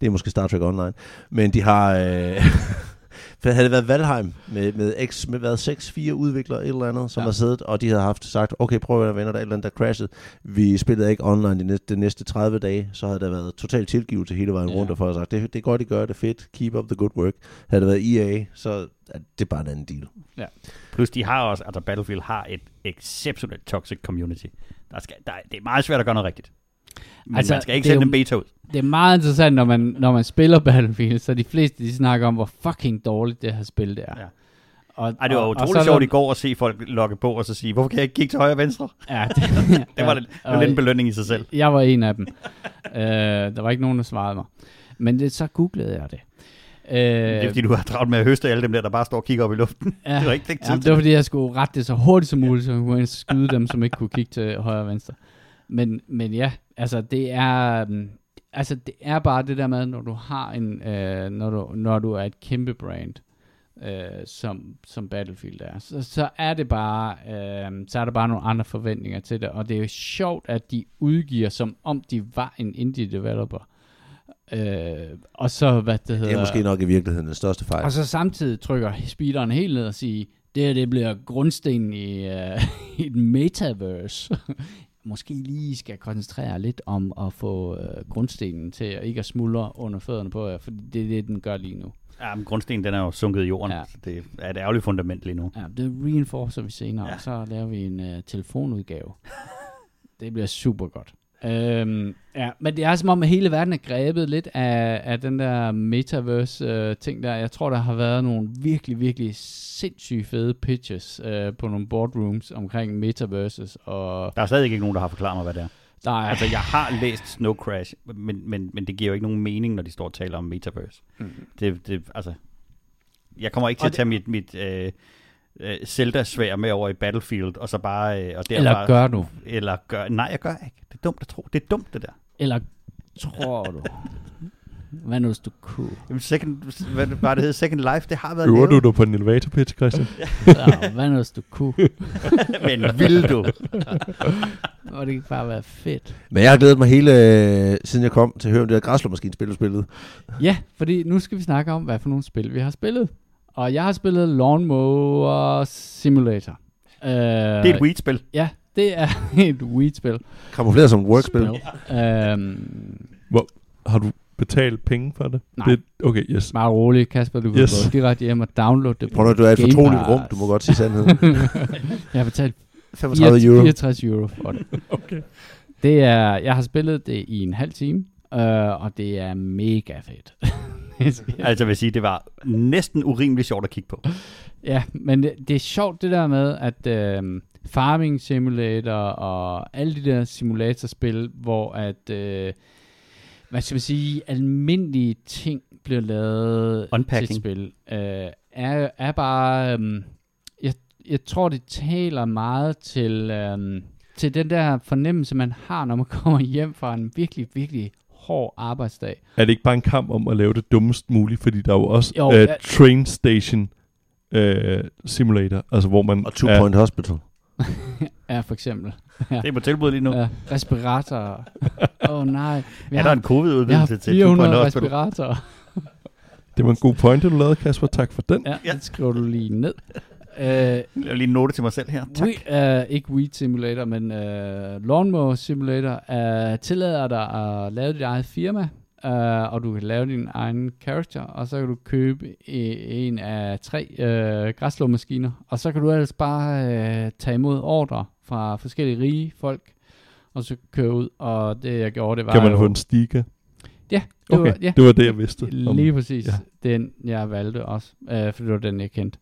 Det er måske Star Trek Online. Men de har, øh, for havde det været Valheim med, med, X, med været 6-4 udviklere et eller andet, som Ja. ja. har siddet, og de havde haft sagt, okay, prøv at venner, der er et eller andet, der crashede. Vi spillede ikke online de næste, de næste 30 dage, så havde der været total tilgivelse hele vejen Ja. rundt, og for at sagt, det, det er godt, I gør det er fedt, keep up the good work. Havde det været EA, så er det bare en anden deal. Plus de har også, altså Battlefield har et exceptionelt toxic community. Der skal, der, det er meget svært at gøre noget rigtigt. Men Altså, man skal ikke sende en beta ud. Det er meget interessant, når man, når man spiller Battlefield, så de fleste de snakker om, hvor fucking dårligt det her spil det er. Ja. Og, Ej, det var og- og utroligt er sjovt i går at se folk logge på og så sige, hvorfor kan jeg ikke kigge til højre og venstre? Ja, det, Det var, lidt, det var lidt en belønning i sig selv. Jeg var en af dem. uh, der var ikke nogen, der svarede mig. Men det, så googlede jeg det. Uh, Det er fordi, du har travlt med at høste alle dem der, der bare står og kigger op i luften. ja, Det var ikke, ja, det var fordi, jeg skulle rette det så hurtigt som muligt, så jeg kunne skyde dem, som ikke kunne kigge til højre og venstre. Men, men ja, altså det er... um, Altså det er bare det der med, når du har en, øh, når, du, når du er et kæmpe brand, øh, som, som Battlefield er, så, så er det bare, øh, så er der bare nogle andre forventninger til det, og det er jo sjovt, at de udgiver, som om de var en indie developer. Øh, og så, hvad det hedder... Det er måske nok i virkeligheden den største fejl. Og så samtidig trykker speederen helt ned og siger, det her det bliver grundstenen i, uh, i et metaverse. Måske lige skal koncentrere lidt om at få uh, grundstenen til at ikke at smuldre under fødderne på jer, for det er det, den gør lige nu. Ja, men grundstenen den er jo sunket i jorden. Ja. Så det er et ærgerligt fundament lige nu. Ja, det reinforcer vi senere, ja. Og så laver vi en uh, telefonudgave. det bliver super godt. Øhm, ja, men det er som om, at hele verden er grebet lidt af, af den der metaverse-ting der. Jeg tror, der har været nogle virkelig, virkelig sindssygt fede pitches øh, på nogle boardrooms omkring metaverses, og Der er stadig ikke nogen, der har forklaret mig, hvad det er. der er... Altså, jeg har læst Snow Crash, men, men, men det giver jo ikke nogen mening, når de står og taler om Metaverse. Mm. Det, det, altså, jeg kommer ikke til Og at tage mit, mit øh, øh, Zelda-svær med over i Battlefield, og så bare... Øh, og der Eller gør du? Eller gør... Nej, jeg gør ikke. Det er dumt at tro. Det er dumt, det der. Eller tror du? Hvad nu, hvis du kunne? Jamen, second, hvad var det hed? Second Life, det har været Øver du dig på en elevator pitch, Christian? Ja, hvad nu, hvis du kunne? Men vil du? Må det ikke bare være fedt? Men jeg har glædet mig hele, øh, siden jeg kom til at høre om det der græsslåmaskinspil, du spillede. Ja, fordi nu skal vi snakke om, hvad for nogle spil vi har spillet. Og jeg har spillet Lawnmower Simulator. Uh, Det er et weed-spil. Ja, det er et Wii-spil. Kamufleret som et workspil. Øhm, Har du betalt penge for det? Nej. Det, okay, yes. bare rolig, Kasper, du kan Yes. gå direkte hjem og downloade det. på Prøv nu, du er et fortroligt rum, du må godt sige sandheden. jeg har betalt 35 euro. 64 euro for det. Okay. Det er, jeg har spillet det i en halv time, øh, og det er mega fedt. Altså, jeg vil sige, det var næsten urimeligt sjovt at kigge på. Ja, men det, det er sjovt det der med, at øh, Farming Simulator og alle de der simulatorspil, hvor at, øh, hvad skal man sige, almindelige ting bliver lavet Unpacking. til spil, øh, er, er bare, øh, jeg, jeg tror det taler meget til, øh, til den der fornemmelse, man har, når man kommer hjem fra en virkelig, virkelig hård arbejdsdag. Er det ikke bare en kamp om at lave det dummest muligt? Fordi der er jo også Jo, uh, ja. Train Station uh, Simulator, altså hvor man... Og Two er- Point Hospital. Ja, for eksempel. Det er på tilbud lige nu. Ja, respiratorer. Åh oh, nej. Vi Er der en jeg har covid-udvidelse til 400 Two Point Hospital? respiratorer. Det var en god pointe, du lavede, Kasper. Tak for den. Ja, Ja. det skriver du lige ned. Uh, Jeg vil lige note til mig selv her. Tak. We, uh, ikke Weed Simulator, men uh, Lawnmower Simulator uh, tillader dig at lave dit eget firma, uh, og du kan lave din egen character, og så kan du købe en af tre uh, græsslåmaskiner, og så kan du ellers bare uh, tage imod ordre fra forskellige rige folk, og så køre ud, og det jeg gjorde, det var Kan man jo, få en stiga? Ja, det Okay, var, ja, det var det, jeg vidste. om- Lige præcis. ja. Ja. Den, jeg valgte også, øh, for det var den, jeg kendte.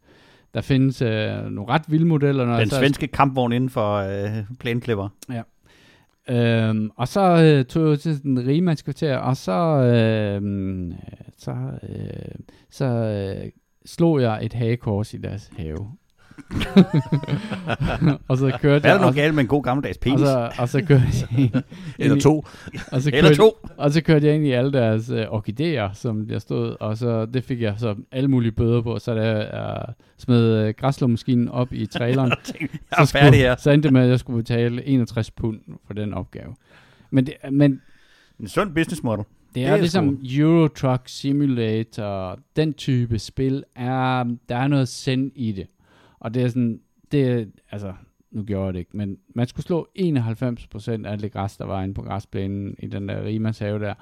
Der findes øh, nogle ret vilde modeller. Når Den så, svenske kampvogn inden for øh, plæneklipper. Øhm, og så øh, tog jeg til den rigmandskvarter, og så, øh, så, øh, så øh, slog jeg et hagekors i deres have. og så kørte Hvad er der og, nu galt med en god gammeldags og, penis? så, og så kørte jeg ind, Eller to. og så Eller kørte, to. Og så kørte jeg ind i alle deres øh, orkideer, som der stod, og så det fik jeg så alle mulige bøder på, så jeg øh, smed øh, græslåmaskinen op i traileren, Jeg er så, færdig her. så endte det med, at jeg skulle betale 61 pund for den opgave. Men det, men En sund business model. det Det er, er ligesom Euro Truck Simulator, den type spil, er, der er noget send i det. Og det er sådan, det er, altså, nu gjorde jeg det ikke, men man skulle slå 91% af alt det græs, der var inde på græsplænen i den der Rimas have der.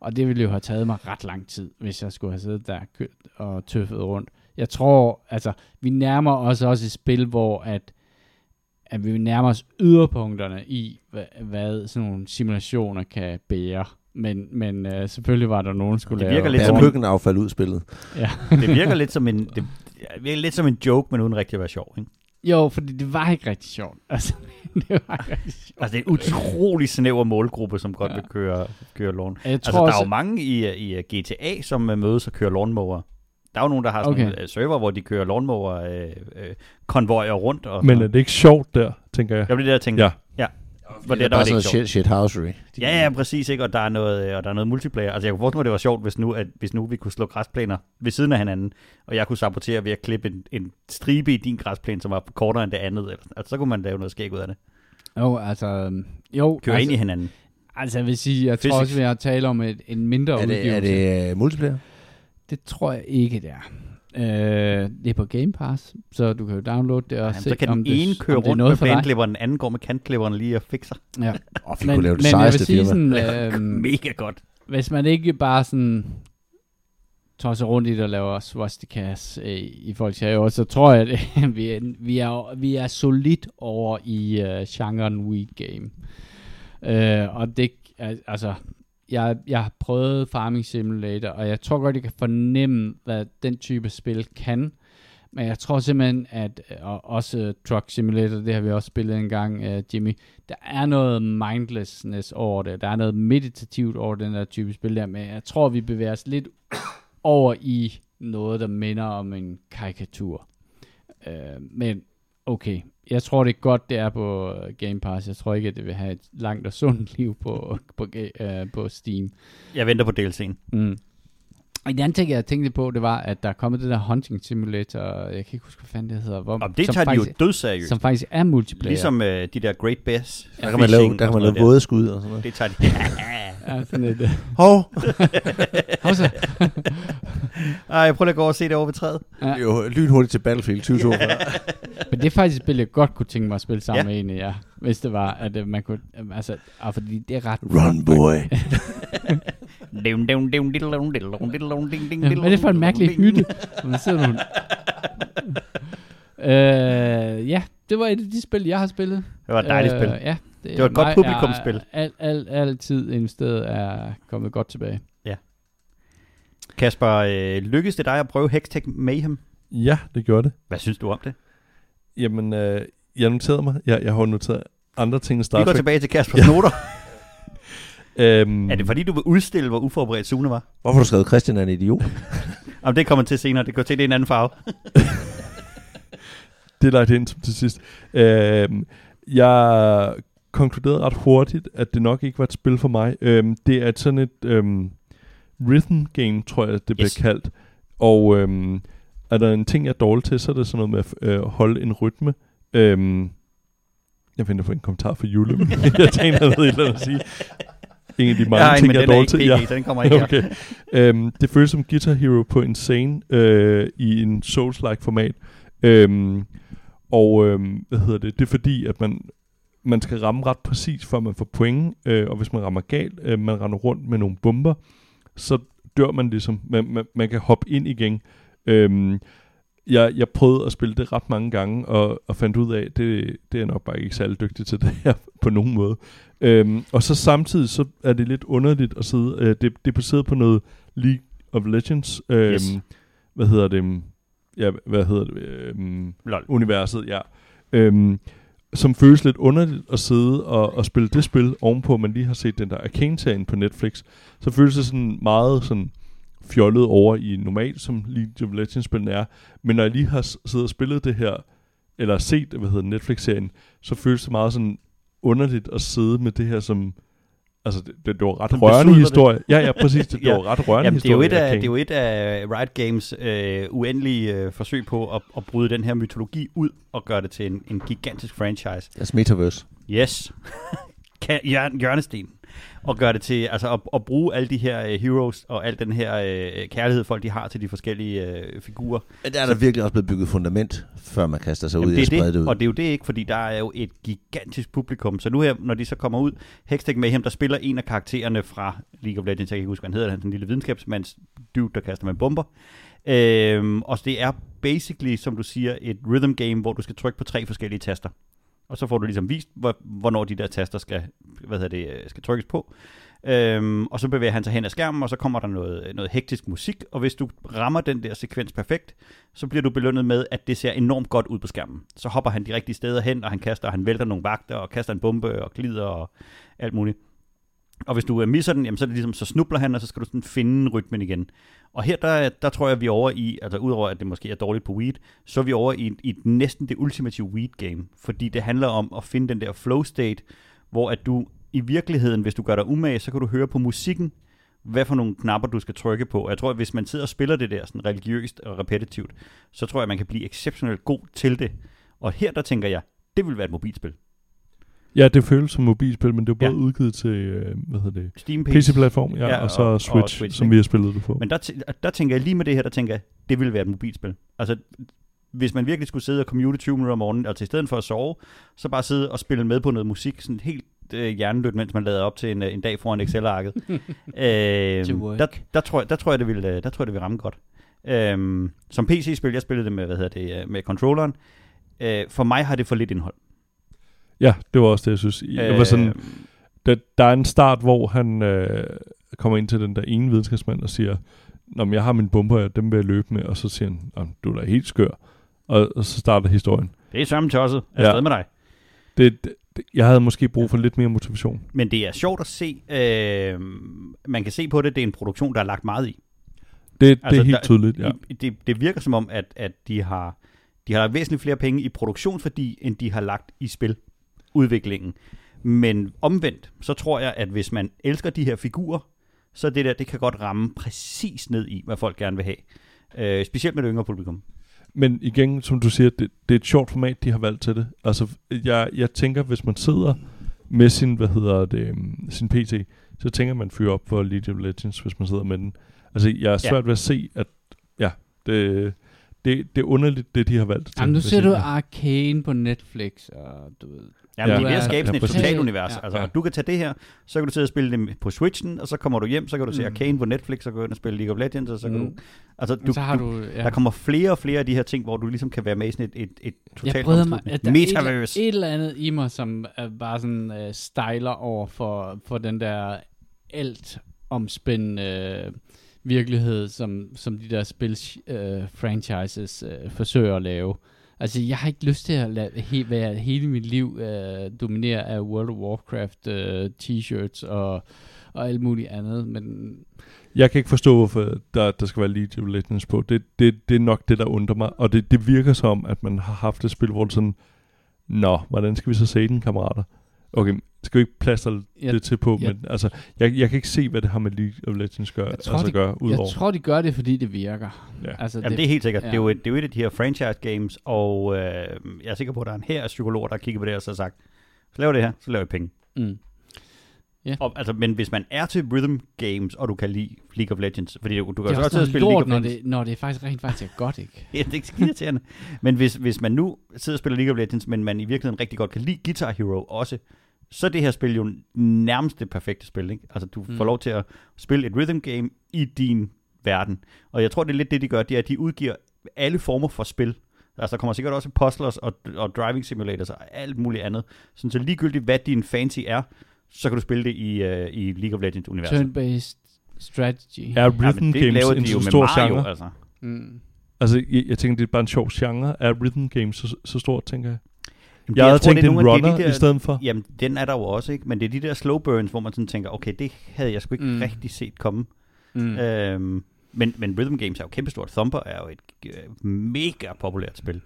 Og det ville jo have taget mig ret lang tid, hvis jeg skulle have siddet der kø- og tøffet rundt. Jeg tror, altså, vi nærmer os også et spil, hvor at, at vi nærmer os yderpunkterne i, hvad, hvad sådan nogle simulationer kan bære. Men, men øh, selvfølgelig var der nogen, der skulle Det lave... virker lidt Der som en- køkkenaffald ud spillet. Ja. Det virker lidt som en, det, det virker lidt som en joke, men uden rigtig at være sjov. Ikke? Jo, fordi det var ikke rigtig sjovt. Altså, det var ikke rigtig sjovt. Altså, det er en utrolig snæver målgruppe, som godt Ja. ja. vil køre, køre lawn. Jeg Altså, tror der er også, jo mange i, i uh, GTA, som uh, mødes og kører lawnmower. Der er jo nogen, der har sådan Okay. okay. server, hvor de kører lawnmower øh, øh, konvojer rundt. Og Men er det ikke sjovt der, tænker jeg? Jeg blev det, jeg tænkte. Ja. ja. Hvor Det det, er der var bare sådan shit, shithousery. Ja, ja, præcis, ikke? Og der er noget, øh, og der er noget multiplayer. Altså, jeg kunne forestille mig, det var sjovt, hvis nu, at, hvis nu vi kunne slå græsplæner ved siden af hinanden, og jeg kunne sabotere ved at klippe en, en stribe i din græsplæne, som var kortere end det andet. Eller, altså, så kunne man lave noget skæg ud af det. jo, altså, øhm, jo, Køre altså, ind i hinanden. altså, jeg vil sige, jeg Physics. tror også, vi har tale om et, en mindre Er det, udgivelse. er det uh, multiplayer? Det tror jeg ikke, det er. Øh, det er på Game Pass, så du kan jo downloade det og Jamen, se, så kan om den ene køre det er rundt noget med plænklipperen, den anden går med kantklipperen lige og fikser. Ja. Åh, vi Men, kunne lave det men jeg vil sejeste sige firma. sådan, øhm, Mega godt. hvis man ikke bare sådan tosser rundt i det og laver swastikas øh, i folks have, så tror jeg, at vi, er, vi, er, vi er solidt over i uh, genren weed game. Uh, og det, al- altså, jeg, jeg har prøvet Farming Simulator, og jeg tror godt, jeg kan fornemme, hvad den type spil kan. Men jeg tror simpelthen, at øh, og også uh, Truck Simulator, det har vi også spillet en gang, uh, øh, Jimmy, der er noget mindlessness over det. Der er noget meditativt over den der type spil der, men jeg tror, vi bevæger os lidt over i noget, der minder om en karikatur. Uh, men okay, jeg tror det er godt, det er på øh, Game Pass. Jeg tror ikke, at det vil have et langt og sundt liv på, på, uh, på Steam. Jeg venter på DLC'en. Mm. En anden ting, jeg tænkte på, det var, at der er kommet det der Hunting Simulator, jeg kan ikke huske, hvad fanden det hedder, hvor, Og det som, tager de jo faktisk, dødseriøst. som faktisk er multiplayer. Ligesom øh, de der Great Bass. Der kan man lave, der kan man lave noget vådeskud og sådan noget. Det tager de. Ja, sådan lidt. øh. Hov, Hov så. Ej, jeg prøver lige at gå og se det over ved træet. det er jo lynhurtigt til Battlefield 2042. Men det er faktisk et spil, jeg godt kunne tænke mig at spille sammen Ja. med en af jer. Hvis det var, at øh, man kunne... øh, Altså, ah, fordi det er ret... Run, boy. Ja, hvad er det for en mærkelig hytte? Man sidder nogle... øh, ja, det var et af de spil, jeg har spillet. Det var et dejligt spil. ja, Det var et godt publikumsspil. er Alt, alt, altid investeret er kommet godt tilbage. Kasper, øh, lykkedes det dig at prøve Hextech Mayhem? Ja, det gjorde det. Hvad synes du om det? Jamen, øh, jeg noterede mig. Jeg, jeg har noteret andre ting end Star Vi går Trek. tilbage til Kaspers Ja. noter. Øhm, Er det fordi, du vil udstille, hvor uforberedt Sune var? Hvorfor har du skrevet Christian er en idiot? Om det kommer til senere. Det går til, det en anden farve. Det er lagt ind som til sidst. Øhm, jeg konkluderede ret hurtigt, at det nok ikke var et spil for mig. Øhm, det er sådan et øhm, rhythm game, tror jeg, det bliver Yes. kaldt. Og øhm, er der en ting, jeg er dårlig til, så er det sådan noget med at øh, holde en rytme. Øhm, jeg venter på en kommentar fra Jule, men jeg tænker, jeg ved et eller andet at sige. En af de mange Ja, ting, jeg er den dårlig ikke til. Så den kommer ikke her. okay. øhm, det føles som Guitar Hero på Insane øh, i en Souls-like format. Øhm, og øhm, hvad hedder det? Det er fordi, at man, man skal ramme ret præcis, før man får point. Øh, og hvis man rammer galt, øh, man render rundt med nogle bomber, så dør man ligesom. Man, man, man kan hoppe ind igen. Øhm, jeg, jeg prøvede at spille det ret mange gange, og, og fandt ud af, at det, det er jeg nok bare ikke særlig dygtig til det her på nogen måde. Øhm, og så samtidig, så er det lidt underligt at sidde, øh, det, det er baseret på noget League of Legends, øhm, Yes. hvad hedder det, ja, hvad hedder det, øhm, Lol. universet, ja. Øhm, som føles lidt underligt at sidde og, og spille det spil ovenpå, man lige har set den der Arcane-serien på Netflix. Så føles det sådan meget sådan fjollet over i normalt, som League of Legends-spillene er. Men når jeg lige har siddet og spillet det her, eller set, hvad hedder Netflix-serien, så føles det meget sådan underligt at sidde med det her som... Altså, det, det, det var ret rørende besudler det. historie. Ja, ja, præcis. Det, det Ja. var ret rørende Jamen, det er, jo historie. et af, det er jo et af Riot Games øh, uendelige øh, forsøg på at, at bryde den her mytologi ud og gøre det til en, en gigantisk franchise. Deres metaverse. Yes. Kan, hjør, hjørnesten. Og gøre det til, altså at, at bruge alle de her øh, heroes og al den her øh, kærlighed, folk de har til de forskellige øh, figurer. Men Der er der virkelig også blevet bygget fundament, før man kaster sig ud i at det sprede det, det ud. og det er jo det ikke, fordi der er jo et gigantisk publikum. Så nu her, når de så kommer ud, Hextech Mayhem, der spiller en af karaktererne fra League of Legends, jeg kan ikke huske, hvad han hedder, han er en lille videnskabsmands dude, der kaster med bomber. Øhm, og det er basically, som du siger, et rhythm game, hvor du skal trykke på tre forskellige taster. Og så får du ligesom vist, hvor, hvornår de der taster skal, hvad hedder det, øh, skal trykkes på. Øhm, og så bevæger han sig hen ad skærmen, og så kommer der noget, noget hektisk musik, og hvis du rammer den der sekvens perfekt, så bliver du belønnet med, at det ser enormt godt ud på skærmen. Så hopper han de rigtige steder hen, og han kaster, og han vælter nogle vagter, og kaster en bombe, og glider, og alt muligt. Og hvis du øh, misser den, jamen, så er det ligesom, så snubler han, og så skal du sådan finde rytmen igen. Og her, der, der tror jeg, vi er over i, altså udover at det måske er dårligt på weed, så er vi over i, i næsten det ultimative weed game. Fordi det handler om at finde den der flow state, hvor at du i virkeligheden, hvis du gør dig umage, så kan du høre på musikken, hvad for nogle knapper du skal trykke på. Og jeg tror, at hvis man sidder og spiller det der sådan religiøst og repetitivt, så tror jeg, at man kan blive exceptionelt god til det. Og her, der tænker jeg, det vil være et mobilspil. Ja, det føles som mobilspil, men det er både Ja. udgivet til, øh, hvad hedder det, Steam PC-platform, ja, Ja, ja og så og- og Switch, Switch, som ikke? vi har spillet det på. Men der, tæ- der tænker jeg lige med det her, der tænker jeg, det ville være et mobilspil. Altså, hvis man virkelig skulle sidde og commute 20 minutter om morgenen, altså i stedet for at sove, så bare sidde og spille med på noget musik, sådan helt øh, hjernedødt, mens man lader op til en, øh, en dag foran Excel-arket. øh, der, der, tror jeg, der, tror jeg, det vil, øh, der tror jeg, det vil ramme godt. Øh, som PC-spil, jeg spillede det med, hvad hedder det, øh, med controlleren. Øh, for mig har det for lidt indhold. Ja, det var også det, jeg synes. Jeg var sådan, der, der er en start, hvor han øh, kommer ind til den der ene videnskabsmand og siger, Nå, men jeg har mine bomber, og dem vil jeg løbe med. Og så siger han, "Nå, du er da helt skør. Og, og så starter historien. det er sørme tosset. Ja. Afsted med dig. Det, det, jeg havde måske brug for lidt mere motivation. Men det er sjovt at se. Øh, man kan se på det, det er en produktion, der er lagt meget i. Det, altså, det Altså, er helt der- tydeligt, ja. I- Det, det virker som om, at, at de har de har lagt væsentligt flere penge i produktionsværdi, end de har lagt i spiludviklingen. Men omvendt, så tror jeg, at hvis man elsker de her figurer, så det der, det kan godt ramme præcis ned i, hvad folk gerne vil have. Øh, specielt med det yngre publikum. Men igen, som du siger, det, det er et sjovt format, de har valgt til det. Altså, jeg, jeg tænker, hvis man sidder med sin, hvad hedder det, øhm, sin PC, så tænker man fyre op for League of Legends, hvis man sidder med den. Altså, jeg er Ja. svært ved at se, at ja, det, det, det er underligt, det de har valgt. Jamen, nu ser du Arcane på Netflix, og du ved... Jamen, Ja. ja, de er ved at skabe sådan ja, et totalt univers. Ja. Altså, Ja. du kan tage det her, så kan du sidde og spille det på Switchen, og så kommer du hjem, så kan du se Mm. Arcane på Netflix, og gå ind og spille League of Legends, og så kan Mm. du... Altså, Du, du, så har du, du... Ja. Der kommer flere og flere af de her ting, hvor du ligesom kan være med i sådan et, et, et totalt mig, at der er et, eller- metaverse. et eller andet i mig, som er bare sådan uh, styler over for, for den der alt omspændende uh, virkelighed, som, som de der spil-franchises øh, franchises øh, forsøger at lave. Altså, jeg har ikke lyst til at lade he, være hele mit liv øh, domineret af World of Warcraft øh, t-shirts og, og alt muligt andet, men Jeg kan ikke forstå, hvorfor der, der skal være League of Legends på. Det, det, det er nok det, der undrer mig. Og det, det virker som, at man har haft et spil, hvor det sådan, Nå, hvordan skal vi så se den, kammerater? Okay, skal vi ikke plaster Jeg- det til på? jeg- men altså, jeg, jeg kan ikke se, hvad det har med League of Legends gør, Jeg tror, altså de- gør, jeg udover. tror, de gør det, fordi det virker. Ja. Altså, Jamen, det er helt sikkert. ja. Det, er jo et, det er jo et af de her franchise games, og øh, jeg er sikker på, at der er en her af psykologer, der kigger på det og så har sagt, så laver det her, så laver jeg penge. Mm. Og, altså, men hvis man er til rhythm games, og du kan lide League of Legends, fordi du, du kan Det er også også noget spille lort, League of når Legends. det, når det faktisk rent faktisk er godt, ikke? Ja, det er ikke skide irriterende. Men hvis, hvis man nu sidder og spiller League of Legends, men man i virkeligheden rigtig godt kan lide Guitar Hero også, så er det her spil jo nærmest det perfekte spil. Ikke? Altså, du Mm. får lov til at spille et rhythm game i din verden. Og jeg tror, det er lidt det, de gør, det er, at de udgiver alle former for spil. Altså, der kommer sikkert også puzzlers og, og driving simulators og alt muligt andet. Sådan, så ligegyldigt, hvad din fancy er, så kan du spille det i, uh, i League of Legends-universet. Turn-based strategy. Er rhythm men det games laver en de så med stor Mario, genre? altså. Mm. Altså, jeg, jeg tænker, det er bare en sjov genre. Er rhythm games så, så stort, tænker jeg? Jamen, Jeg havde tror, tænkt det er en runner de der- i stedet for. Jamen, den er der jo også, ikke? Men det er de der slow burns, hvor man sådan tænker, okay, det havde jeg sgu ikke Mm. rigtig set komme. Mm. Mm. Øhm, men, men Rhythm Games er jo kæmpestort. Thumper er jo et øh, mega populært spil.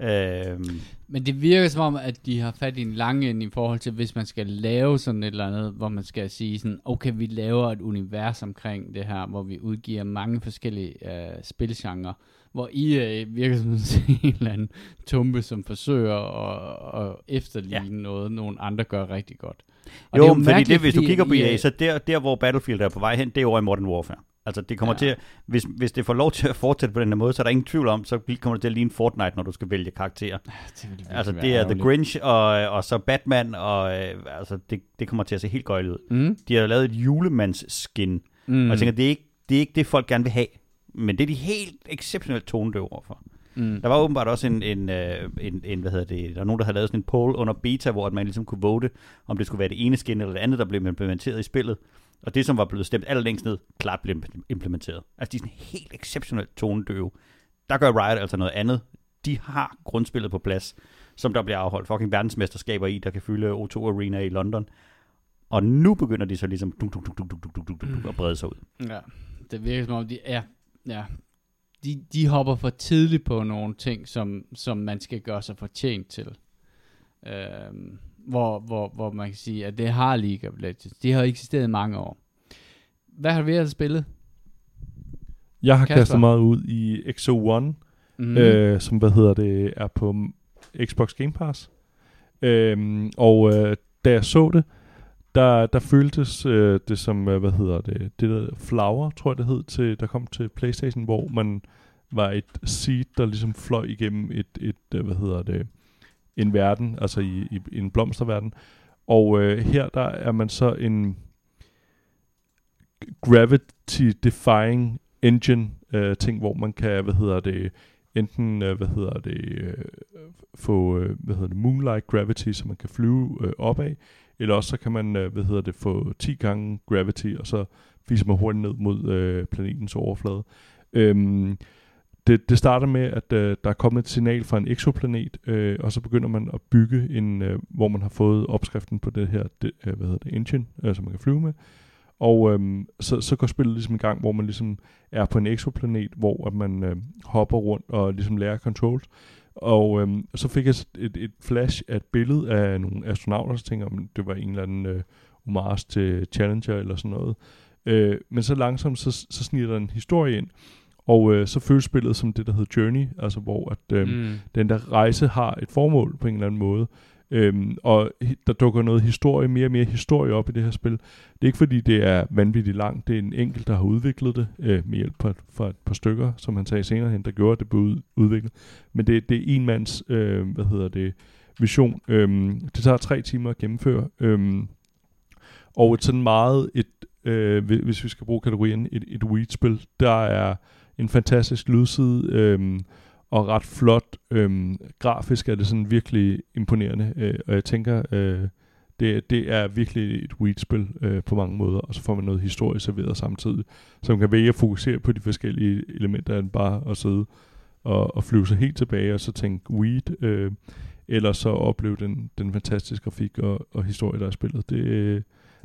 Øhm, Men det virker som om, at de har fat i en lang ende i forhold til, hvis man skal lave sådan et eller andet, hvor man skal sige sådan, okay, vi laver et univers omkring det her, hvor vi udgiver mange forskellige øh, spilgenre, hvor I øh, virker som en eller anden tumpe, som forsøger at, at efterligne ja. noget, nogle andre gør rigtig godt. Og jo, det er fordi mærkeligt, det, hvis du fordi kigger på EA, så der, der, hvor Battlefield er på vej hen, det er over i Modern Warfare. Altså, det kommer Ja. til at, hvis, hvis det får lov til at fortsætte på den her måde, så er der ingen tvivl om, så kommer det til at ligne Fortnite, når du skal vælge karakterer. Det vil Altså, det er The. Grinch, og, og så Batman, og øh, altså, det, det kommer til at se helt gøjligt ud. Mm. De har lavet et julemandsskin, Mm. og jeg tænker, det er, ikke, det er ikke det, folk gerne vil have. Men det er de helt exceptionelt tonedøve overfor. mm. Der var åbenbart også en, en, øh, en, en, hvad hedder det, der var nogen, der havde lavet sådan en poll under beta, hvor man ligesom kunne vote, om det skulle være det ene skin eller det andet, der blev implementeret i spillet. Og det, som var blevet stemt allerlængst ned, klart blev implementeret. Altså, de er sådan helt exceptionelt tonedøve. Der gør Riot altså noget andet. De har grundspillet på plads, som der bliver afholdt fucking verdensmesterskaber i, der kan fylde O2 Arena i London. Og nu begynder de så ligesom duk, duk, duk, duk, duk, duk, duk, duk, at brede sig ud. Ja, det virker som om, de er, ja, de, de hopper for tidligt på nogle ting, som, som man skal gøre sig fortjent til. Øhm, hvor, hvor, hvor man kan sige, at det har League of Legends. De har eksisteret i mange år. Hvad har vi ellers spillet? Jeg har Kasper? kastet meget ud i XO1, Mm. mm. øh, som hvad hedder det, er på Xbox Game Pass. Øhm, og øh, da jeg så det, der, der føltes øh, det som, øh, hvad hedder det, det der Flower, tror jeg det hed, til, der kom til Playstation, hvor man var et seed, der ligesom fløj igennem et, et øh, hvad hedder det, en verden, altså i, i, i en blomsterverden. Og øh, her der er man så en gravity-defying engine øh, ting, hvor man kan, hvad hedder det, enten, øh, hvad hedder det, øh, få, øh, hvad hedder det, moonlight gravity, så man kan flyve øh, opad, eller også så kan man, øh, hvad hedder det, få 10 gange gravity, og så fiser man hurtigt ned mod øh, planetens overflade. Øhm, det, det starter med, at øh, der er kommet et signal fra en exoplanet, øh, og så begynder man at bygge en, øh, hvor man har fået opskriften på det her, det, øh, hvad hedder det, engine, øh, som man kan flyve med. Og øh, så, så går spillet ligesom i gang, hvor man ligesom er på en exoplanet, hvor at man øh, hopper rundt og ligesom lærer controls. Og øh, så fik jeg et, et flash af et billede af nogle astronauter, så tænker om det var en eller anden øh, Mars til Challenger eller sådan noget. Øh, men så langsomt, så, så sniger der en historie ind, og øh, så føles spillet som det, der hedder Journey, altså hvor at, øh, mm. den der rejse har et formål på en eller anden måde. Øhm, og der dukker noget historie, mere og mere historie op i det her spil. Det er ikke fordi, det er vanvittigt langt. Det er en enkelt, der har udviklet det øh, med hjælp fra, fra et par stykker, som han sagde senere hen, der gjorde, at det blev ud, udviklet. Men det, det er en mands, øh, hvad hedder det, vision. Øhm, det tager tre timer at gennemføre. Øhm, og et sådan meget, et, øh, hvi- hvis vi skal bruge kategorien, et, et weed-spil, der er en fantastisk lydside, øh, og ret flot. Øhm, grafisk er det sådan virkelig imponerende, øh, og jeg tænker, øh, det, det er virkelig et weed-spil øh, på mange måder, og så får man noget historie serveret samtidig, som kan vælge at fokusere på de forskellige elementer, end bare at sidde og, og flyve sig helt tilbage, og så tænke weed, øh, eller så opleve den, den fantastiske grafik og, og historie, der er spillet. Det, øh,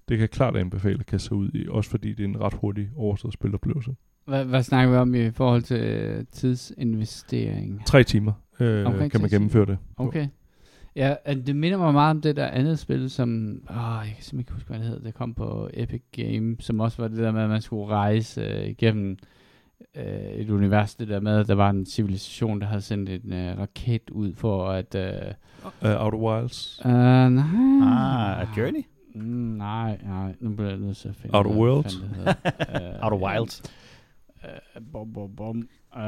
det kan jeg klart anbefale at kaste sig ud i, også fordi det er en ret hurtig overstået spiloplevelse. Hvad, hvad snakker vi om i forhold til øh, tidsinvestering? Tre timer øh, Omkring kan man gennemføre det. på. Okay. Ja, at det minder mig meget om det der andet spil, som... Åh, jeg kan simpelthen ikke huske, hvad det hedder. Det kom på Epic Game, som også var det der med, at man skulle rejse øh, igennem øh, et univers. Det der med, at der var en civilisation, der havde sendt en øh, raket ud for at... Øh, Uh, Outer Wilds. øh, nej. Ah, A Journey? Mm, nej, nej. Nu bliver jeg nødt til at finde Outer Worlds? Outer Wilds. Øh, bom, bom, bom. Øh,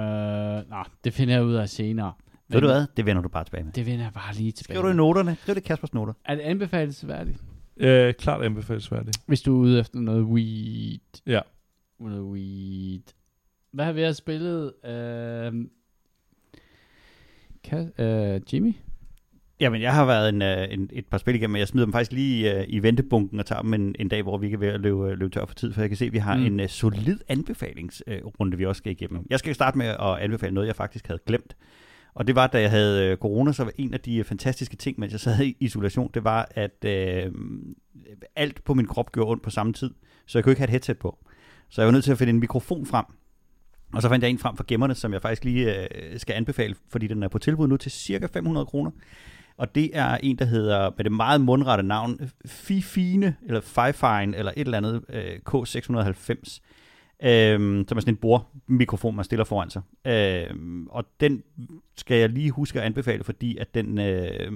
nej, det finder jeg ud af senere. Ved du hvad? Det vender du bare tilbage med. Det vender jeg bare lige tilbage Skriv du i noterne. Skriv det i Kaspers noter. Er det anbefalesværdigt? Øh, klart anbefalesværdigt. Hvis du er ude efter noget weed. Ja. Noget weed. Hvad har vi have spillet? Øh, kan, øh, Jimmy? Jamen, jeg har været en, øh, en, et par spil igennem, men jeg smider dem faktisk lige øh, i ventebunken og tager dem en, en dag, hvor vi er ved at løbe, øh, løbe tør for tid, for jeg kan se, at vi har Mm. en uh, solid anbefalingsrunde, vi også skal igennem. Jeg skal starte med at anbefale noget, jeg faktisk havde glemt. Og det var, da jeg havde corona, så var en af de fantastiske ting, mens jeg sad i isolation, det var, at øh, alt på min krop gjorde ondt på samme tid, så jeg kunne ikke have et headset på. Så jeg var nødt til at finde en mikrofon frem. Og så fandt jeg en frem fra gemmerne, som jeg faktisk lige øh, skal anbefale, fordi den er på tilbud nu til cirka 500 kroner. Og det er en, der hedder, med det meget mundrette navn, Fifine, eller Fifine, eller et eller andet, øh, K690. øh, som er sådan en bordmikrofon, man stiller foran sig. Øh, og den skal jeg lige huske at anbefale, fordi at den, øh,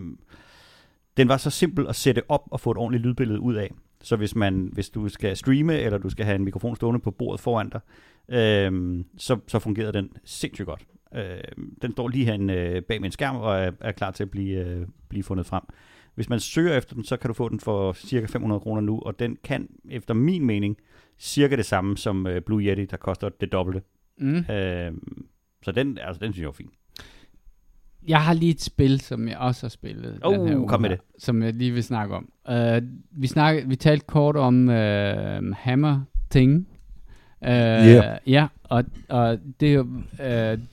den var så simpel at sætte op og få et ordentligt lydbillede ud af. Så hvis, man, hvis du skal streame, eller du skal have en mikrofon stående på bordet foran dig, øh, så, så fungerede den sindssygt godt. Øh, den står lige herinde øh, bag min skærm og er, er klar til at blive, øh, blive fundet frem. Hvis man søger efter den, så kan du få den for cirka 500 kroner nu, og den kan, efter min mening, cirka det samme som øh, Blue Yeti, der koster det dobbelte. Mm. Øh, så den, altså, den synes jeg er fin. Jeg har lige et spil, som jeg også har spillet. Oh, den her uge kom med her, det. Som jeg lige vil snakke om. Uh, vi, snakke, vi talte kort om uh, Hammer Thing. Uh, Yeah. Ja, og, og det, uh,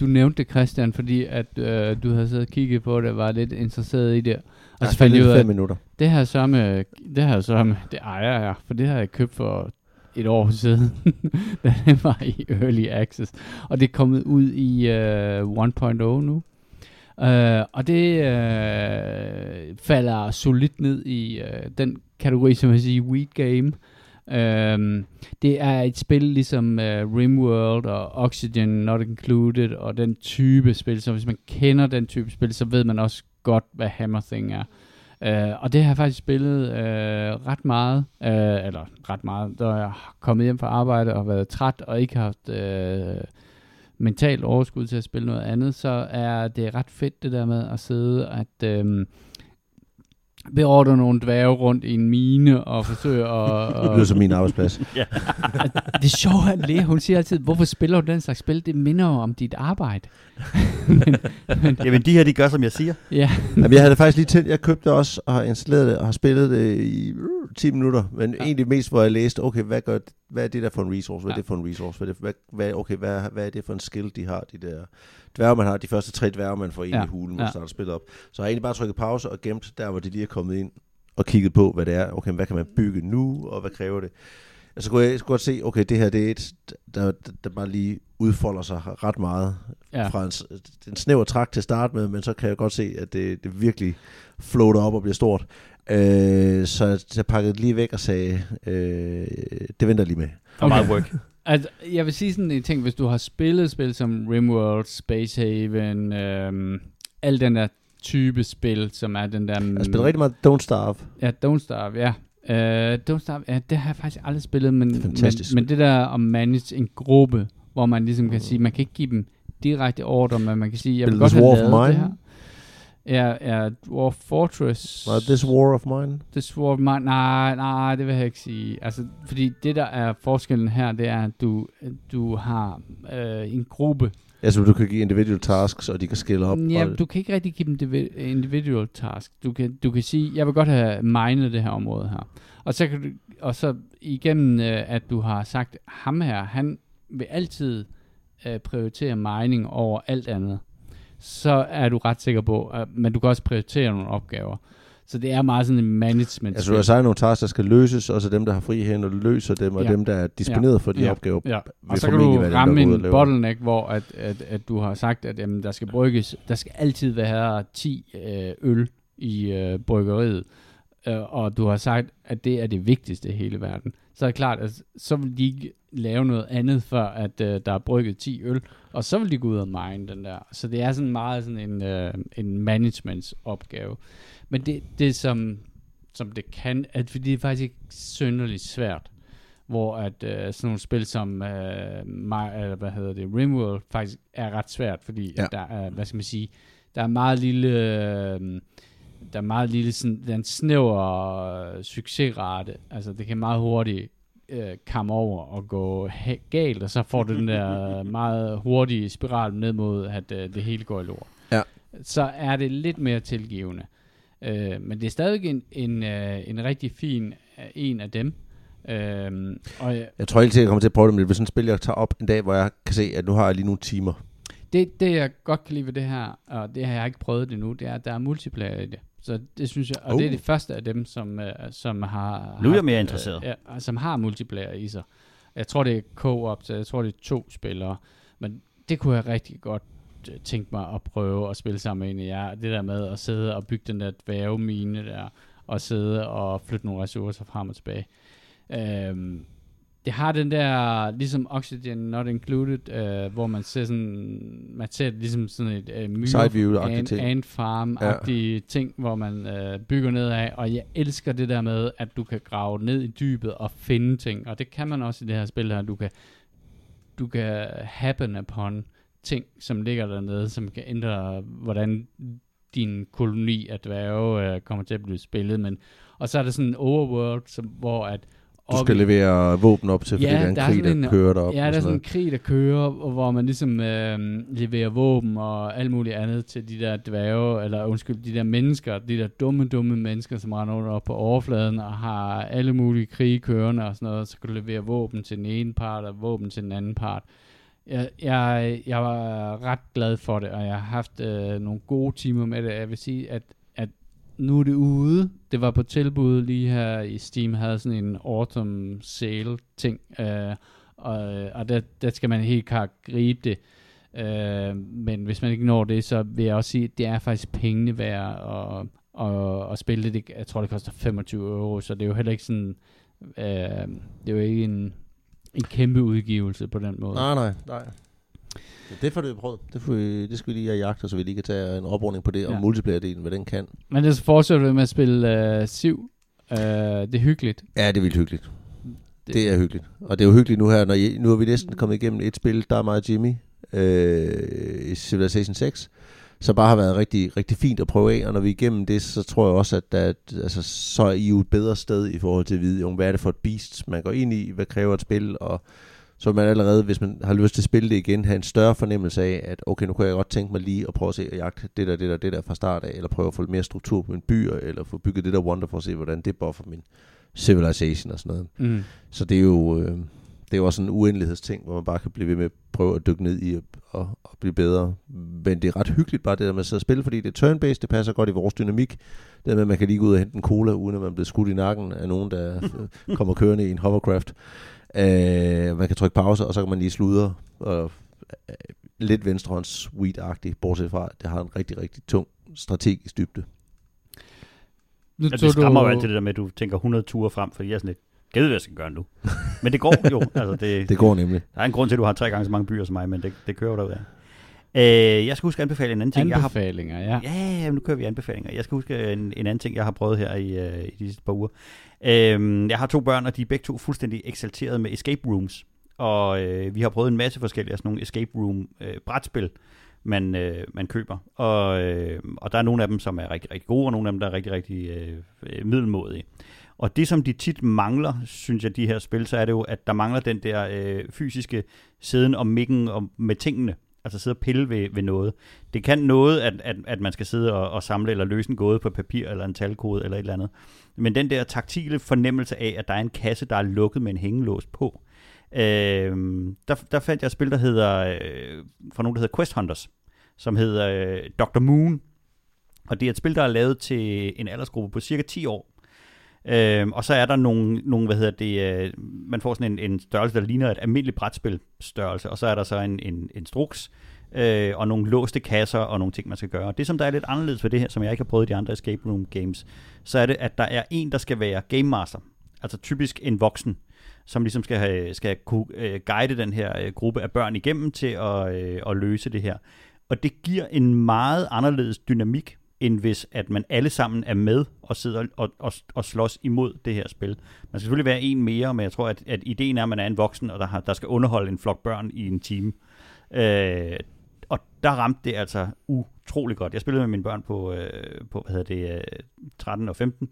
du nævnte det, Christian, fordi at uh, du havde siddet og kigget på det, og var lidt interesseret i det. Og Jeg så fandt jeg ud af, fem minutter. det her så med, det her så med, det ejer jeg, for det har jeg købt for et år siden, da det var i Early Access. Og det er kommet ud i uh, 1.0 nu. Uh, og det uh, falder solidt ned i uh, den kategori, som jeg siger, Weed Game. Øhm, det er et spil ligesom øh, Rimworld og Oxygen Not Included og den type spil, så hvis man kender den type spil, så ved man også godt, hvad Hammer Thing er. Øh, og det har jeg faktisk spillet øh, ret meget, øh, eller ret meget, da jeg er kommet hjem fra arbejde og været træt og ikke haft øh, mentalt overskud til at spille noget andet, så er det ret fedt det der med at sidde at Øh, beordre nogle dværge rundt i en mine og forsøge at... Det lyder som min arbejdsplads. det sjove er, at Lea, hun siger altid, hvorfor spiller du den slags spil? Det minder jo om dit arbejde. men, men, Jamen, de her, de gør, som jeg siger. ja, Jamen, jeg havde det faktisk lige tændt. Jeg købte det også og har installeret det og har spillet det i uh, 10 minutter. Men ja. egentlig mest, hvor jeg læste, okay, hvad, gør, hvad er det der for en resource? Hvad er Ja. det for en resource? Hvad er det, hvad, hvad, okay, hvad, hvad er det for en skill, de har, de der dværge, man har? De første tre dværge, man får ind Ja. i hulen, Ja. man starter spillet op. Så har jeg egentlig bare trykket pause og gemt der, hvor de lige er kommet ind og kigget på, hvad det er. Okay, hvad kan man bygge nu, og hvad kræver det? Og så kunne jeg, så kunne jeg se, okay, det her det er et, der, der, bare lige udfolder sig ret meget ja. ja. fra en, en snæver trak til at starte med, men så kan jeg godt se, at det, det virkelig floater op og bliver stort. Øh, så jeg- jeg pakkede det lige væk og sagde, øh, det venter jeg lige med. Okay. meget work. Altså, jeg vil sige sådan en ting, hvis du har spillet spil som Rimworld, Space Haven, øhm, al den der type spil, som er den der... Jeg spiller rigtig meget Don't Starve. Ja, Don't Starve, ja. Uh, Don't Starve, ja, det har jeg faktisk aldrig spillet, men, Det fantastisk men, men det der at manage en gruppe, hvor man ligesom kan sige, man kan ikke give dem direkte ordre, men man kan sige, jeg vil Spillet godt have lavet det her. Ja, ja, Dwarf Fortress. Var This War of Mine? This War of Mine, nej, nej, det vil jeg ikke sige. Altså, fordi det der er forskellen her, det er, at du, du har øh, en gruppe. Altså, du kan give individual tasks, og de kan skille op. Ja, og, du kan ikke rigtig give dem divi- individual task. Du kan, du kan sige, jeg vil godt have minet det her område her. Og så, kan du, og så igennem, øh, at du har sagt, ham her, han vil altid øh, prioritere mining over alt andet. Så er du ret sikker på, at, men du kan også prioritere nogle opgaver. Så det er meget sådan en management. altså, du har sagt nogle tasks, der skal løses, og så dem, der har fri hænder, løser dem, og Ja. dem, der er disponeret for de Ja. opgaver, Ja, og så kan du ramme en bottleneck, hvor at, at, at du har sagt, at jamen, der skal brygges, der skal altid være 10 øh, øl i øh, bryggeriet, øh, og du har sagt, at det er det vigtigste i hele verden. Så er det klart, at så vil de ikke lave noget andet, før at øh, der er brygget 10 øl, og så vil de gå ud og mine den der. Så det er sådan meget sådan en, øh, en managementsopgave. Men det, det som, som det kan, at fordi det er faktisk ikke synderligt svært, hvor at øh, sådan nogle spil som øh, My, eller hvad hedder det, Rimworld faktisk er ret svært, fordi Ja. der er, hvad skal man sige, der er meget lille, øh, der er meget lille sådan, den snæver øh, succesrate. Altså, det kan meget hurtigt øh, komme over og gå galt, og så får du den der meget hurtige spiral ned mod, at øh, det hele går i lort. Ja. Så er det lidt mere tilgivende. Øh, men det er stadig en, en, øh, en rigtig fin øh, en af dem. Øh, og jeg- Jeg tror helt sikkert, jeg kommer til at prøve det, men det bliver sådan et spil, jeg tager op en dag, hvor jeg kan se, at nu har jeg lige nogle timer. det, det, jeg godt kan lide ved det her, og det har jeg ikke prøvet det nu, det er, at der er multiplayer i det. Så det synes jeg, og oh. det er Oh. det første af dem, som, øh, som har... Nu er jeg mere interesseret. Øh, ja, som har multiplayer i sig. Jeg tror, det er co-op, så jeg tror, det er to spillere. Men det kunne jeg rigtig godt øh, tænke mig at prøve at spille sammen med en af jer. Det der med at sidde og bygge den der dværgemine der, og sidde og flytte nogle ressourcer frem og tilbage. Øhm, det har den der, ligesom Oxygen Not Included, øh, hvor man ser sådan, man ser ligesom sådan et øh, myre, ant, ting. ant farm-agtige ja. ting, hvor man øh, bygger ned af, og jeg elsker det der med, at du kan grave ned i dybet og finde ting, og det kan man også i det her spil her, du kan, du kan happen upon ting, som ligger dernede, som kan ændre, hvordan din koloni af dværge øh, kommer til at blive spillet, men og så er der sådan en overworld, som, hvor at Du skal levere våben op til, fordi Ja, der er en der er krig, sådan der kører derop. Ja, der er sådan en krig, der kører, hvor man ligesom øh, leverer våben og alt muligt andet til de der dværge, eller undskyld, de der mennesker, de der dumme, dumme mennesker, som render rundt op på overfladen og har alle mulige krige kørende og sådan noget, så kan du levere våben til den ene part og våben til den anden part. Jeg, jeg, jeg var ret glad for det, og jeg har haft øh, nogle gode timer med det. Jeg vil sige, at nu er det ude. Det var på tilbud lige her i Steam, havde sådan en autumn sale ting, øh, og, og der, der skal man helt klart gribe det. Øh, men hvis man ikke når det, så vil jeg også sige, at det er faktisk pengene værd at, at, at spille det. det. Jeg tror, det koster 25 euro, så det er jo heller ikke sådan, øh, det er jo ikke en, en kæmpe udgivelse på den måde. Nej, nej, nej. Så Det får vi prøvet. Det, får vi, det skal vi lige have jagt, så vi lige kan tage en oprunding på det, Ja. multiplayer-delen, hvad den kan. Men det fortsætter vi med at spille øh, Siv. Øh, det er hyggeligt. Ja, det er vildt hyggeligt. Det, det er hyggeligt. Og det er jo hyggeligt nu her, når I, nu er vi næsten kommet igennem et spil, der er og Jimmy, øh, i Civilization 6, som bare har været rigtig, rigtig fint at prøve af, og når vi er igennem det, så tror jeg også, at der, altså, så er I jo et bedre sted i forhold til at vide, jo, hvad er det for et beast, man går ind i, hvad kræver et spil, og så vil man allerede, hvis man har lyst til at spille det igen, have en større fornemmelse af, at okay, nu kan jeg godt tænke mig lige at prøve at se at jagte det der, det der, det der fra start af, eller prøve at få lidt mere struktur på min byer, eller få bygget det der Wonder for at se, hvordan det buffer min civilization og sådan noget. Mm. Så det er jo, øh, det er jo også en uendelighedsting, hvor man bare kan blive ved med at prøve at dykke ned i og, og, og blive bedre. Men det er ret hyggeligt bare det der med at sidde og spille, fordi det er turn-based, det passer godt i vores dynamik. Det der med, at man kan lige gå ud og hente en cola, uden at man bliver skudt i nakken af nogen, der kommer kørende i en hovercraft. Øh, man kan trykke pause, og så kan man lige sludre. Og, øh, lidt venstrehånds sweet-agtigt, bortset fra, at det har en rigtig, rigtig tung strategisk dybde. Nu Ja, det skræmmer du- jo altid det der med, at du tænker 100 ture frem, fordi jeg er sådan lidt, gad hvad jeg skal gøre nu. Men det går jo. altså, det, Det går nemlig. Der er en grund til, at du har tre gange så mange byer som mig, men det, det kører jo derud af. Øh, jeg skal huske at anbefale en anden ting. Jeg har, Anbefalinger, ja. ja, ja, nu kører vi anbefalinger. Jeg skal huske en, en anden ting, jeg har prøvet her i, øh, i de sidste par uger. Øh, jeg har to børn, og de er begge to fuldstændig eksalteret med escape rooms. Og øh, vi har prøvet en masse forskellige sådan nogle escape room øh, brætspil, man, øh, man køber. Og, øh, og der er nogle af dem, som er rigtig, rigtig gode, og nogle af dem, der er rigtig, rigtig øh, øh, middelmådige. Og det, som de tit mangler, synes jeg, de her spil, så er det jo, at der mangler den der øh, fysiske siden og mikken og med tingene. Altså sidde og pille ved, ved noget. Det kan noget, at, at, at man skal sidde og, og samle eller løse en gåde på papir eller en talkode eller et eller andet. Men den der taktile fornemmelse af, at der er en kasse, der er lukket med en hængelås på, øh, der, der fandt jeg et spil, der hedder, øh, fra nogen, der hedder Quest Hunters, som hedder øh, Dr. Moon. Og det er et spil, der er lavet til en aldersgruppe på cirka 10 år. Øhm, og så er der nogle, nogle hvad hedder det, øh, man får sådan en, en størrelse, der ligner et almindeligt brætspil størrelse, og så er der så en, en, en struks, øh, og nogle låste kasser, og nogle ting, man skal gøre. Det, som der er lidt anderledes ved det her, som jeg ikke har prøvet i de andre escape room games, så er det, at der er en, der skal være game master, altså typisk en voksen, som ligesom skal, have, skal kunne øh, guide den her øh, gruppe af børn igennem til at, øh, at løse det her. Og det giver en meget anderledes dynamik, end hvis at man alle sammen er med og sidder og, og, og slås imod det her spil. Man skal selvfølgelig være en mere, men jeg tror, at, at ideen er, at man er en voksen, og der, har, der skal underholde en flok børn i en time. Øh, og der ramte det altså utrolig godt. Jeg spillede med mine børn på, øh, på hvad hedder det, øh, 13 og 15,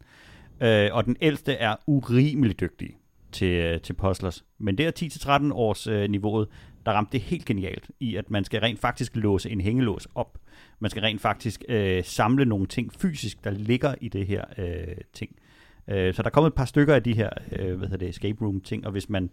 øh, og den ældste er urimelig dygtig til, øh, til puzzlers. Men det er 10-13 års øh, niveauet, der ramte det helt genialt i, at man skal rent faktisk låse en hængelås op. Man skal rent faktisk øh, samle nogle ting fysisk, der ligger i det her øh, ting. Øh, så der er kommet et par stykker af de her øh, hvad hedder det, escape room ting, og hvis man,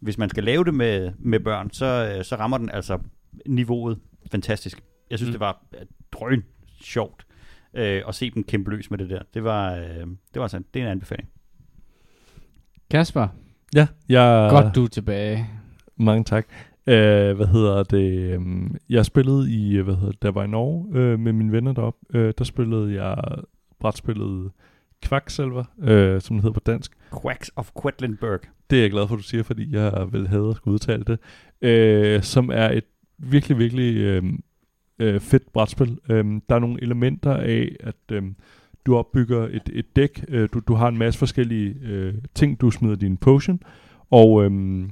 hvis man skal lave det med, med børn, så, øh, så rammer den altså niveauet fantastisk. Jeg synes, mm. det var øh, drøn sjovt øh, at se dem kæmpe løs med det der. Det var, øh, det var sådan, det er en anbefaling. Kasper, Ja, jeg... godt du er tilbage. Mange tak. Uh, hvad hedder det? Um, jeg spillede i, hvad hedder det, der var i Norge uh, med mine venner deroppe. Uh, der spillede jeg brætspillet Quacksalver, uh, som det hedder på dansk. Quacks of Quedlinburg. Det er jeg glad for, at du siger, fordi jeg vil have at skulle udtale det. Uh, som er et virkelig, virkelig uh, uh, fedt brætspil. Uh, der er nogle elementer af, at uh, du opbygger et, et dæk. Uh, du, du har en masse forskellige uh, ting, du smider din potion. Og... Uh,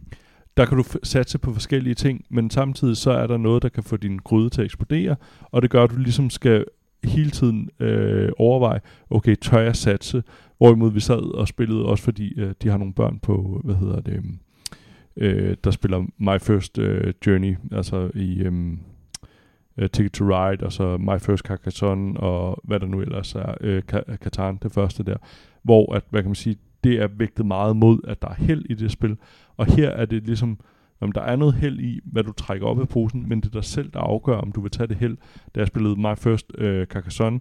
der kan du f- satse på forskellige ting, men samtidig så er der noget, der kan få din gryde til at eksplodere, og det gør, at du ligesom skal hele tiden øh, overveje, okay, tør jeg satse? Hvorimod vi sad og spillede også, fordi øh, de har nogle børn på, hvad hedder det, øhm, øh, der spiller My First øh, Journey, altså i øhm, øh, Ticket to Ride, og så My First Carcassonne, og hvad der nu ellers er, øh, Catan, det første der, hvor, at, hvad kan man sige, det er vægtet meget mod, at der er held i det spil. Og her er det ligesom, om der er noget held i, hvad du trækker op af posen, men det er dig selv, der afgør, om du vil tage det held. Da jeg spillede My First øh, Carcassonne,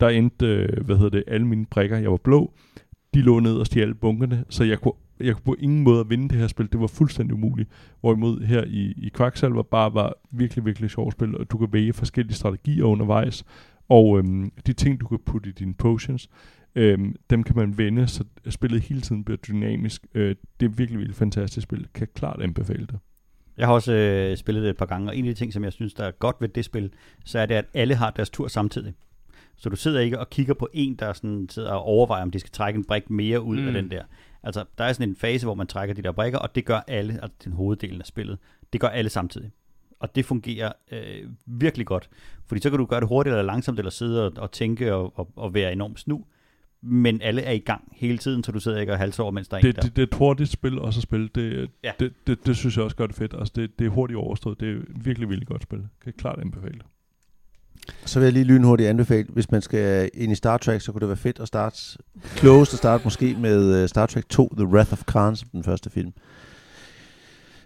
der endte, øh, hvad hedder det, alle mine prikker, jeg var blå, de lå ned og stjal bunkerne, så jeg kunne, jeg kunne på ingen måde vinde det her spil. Det var fuldstændig umuligt. Hvorimod her i, i Quacksalver bare var virkelig, virkelig sjovt spil, og du kan vælge forskellige strategier undervejs, og øhm, de ting, du kan putte i dine potions, Øhm, dem kan man vende, så spillet hele tiden bliver dynamisk. Øh, det er virkelig, virkelig fantastisk spil. Kan klart anbefale det. Jeg har også øh, spillet det et par gange, og en af de ting, som jeg synes, der er godt ved det spil, så er det, at alle har deres tur samtidig. Så du sidder ikke og kigger på en, der sådan sidder og overvejer, om de skal trække en brik mere ud mm. af den der. Altså, der er sådan en fase, hvor man trækker de der brikker, og det gør alle, altså den hoveddelen af spillet, det gør alle samtidig. Og det fungerer øh, virkelig godt. Fordi så kan du gøre det hurtigt eller langsomt, eller sidde og, og tænke og, og, og være enormt snu men alle er i gang hele tiden, så du sidder ikke og halser over, mens der er det, en der. Det, det er et hurtigt spil også at spille. Det, ja. det, det, det, synes jeg også gør det fedt. Altså, det, det er hurtigt overstået. Det er virkelig, virkelig godt spil. Kan klart anbefale Så vil jeg lige lynhurtigt anbefale, hvis man skal ind i Star Trek, så kunne det være fedt at starte, close at starte måske med øh, Star Trek 2, The Wrath of Khan, som den første film.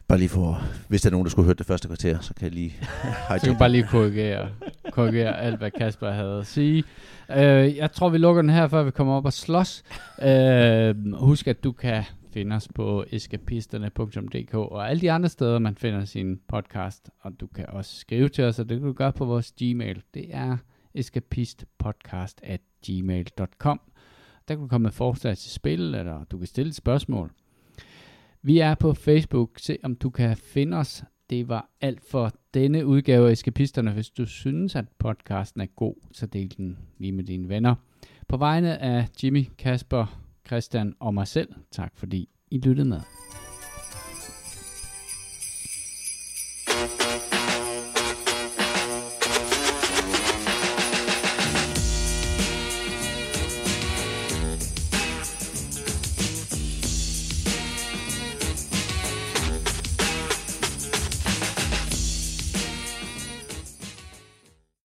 Bare lige for, hvis der er nogen, der skulle høre det første kvarter, så kan jeg lige... så kan bare lige korrigere, korrigere alt, hvad Kasper havde at sige. Uh, jeg tror, vi lukker den her, før vi kommer op og slås. Uh, husk, at du kan finde os på eskapisterne.dk og alle de andre steder, man finder sin podcast. Og du kan også skrive til os, og det kan du gøre på vores Gmail. Det er eskapistpodcast at gmail.com. Der kan du komme med forslag til spil, eller du kan stille et spørgsmål. Vi er på Facebook. Se om du kan finde os. Det var alt for denne udgave af Eskapisterne. Hvis du synes, at podcasten er god, så del den lige med dine venner. På vegne af Jimmy, Kasper, Christian og mig selv, tak fordi I lyttede med.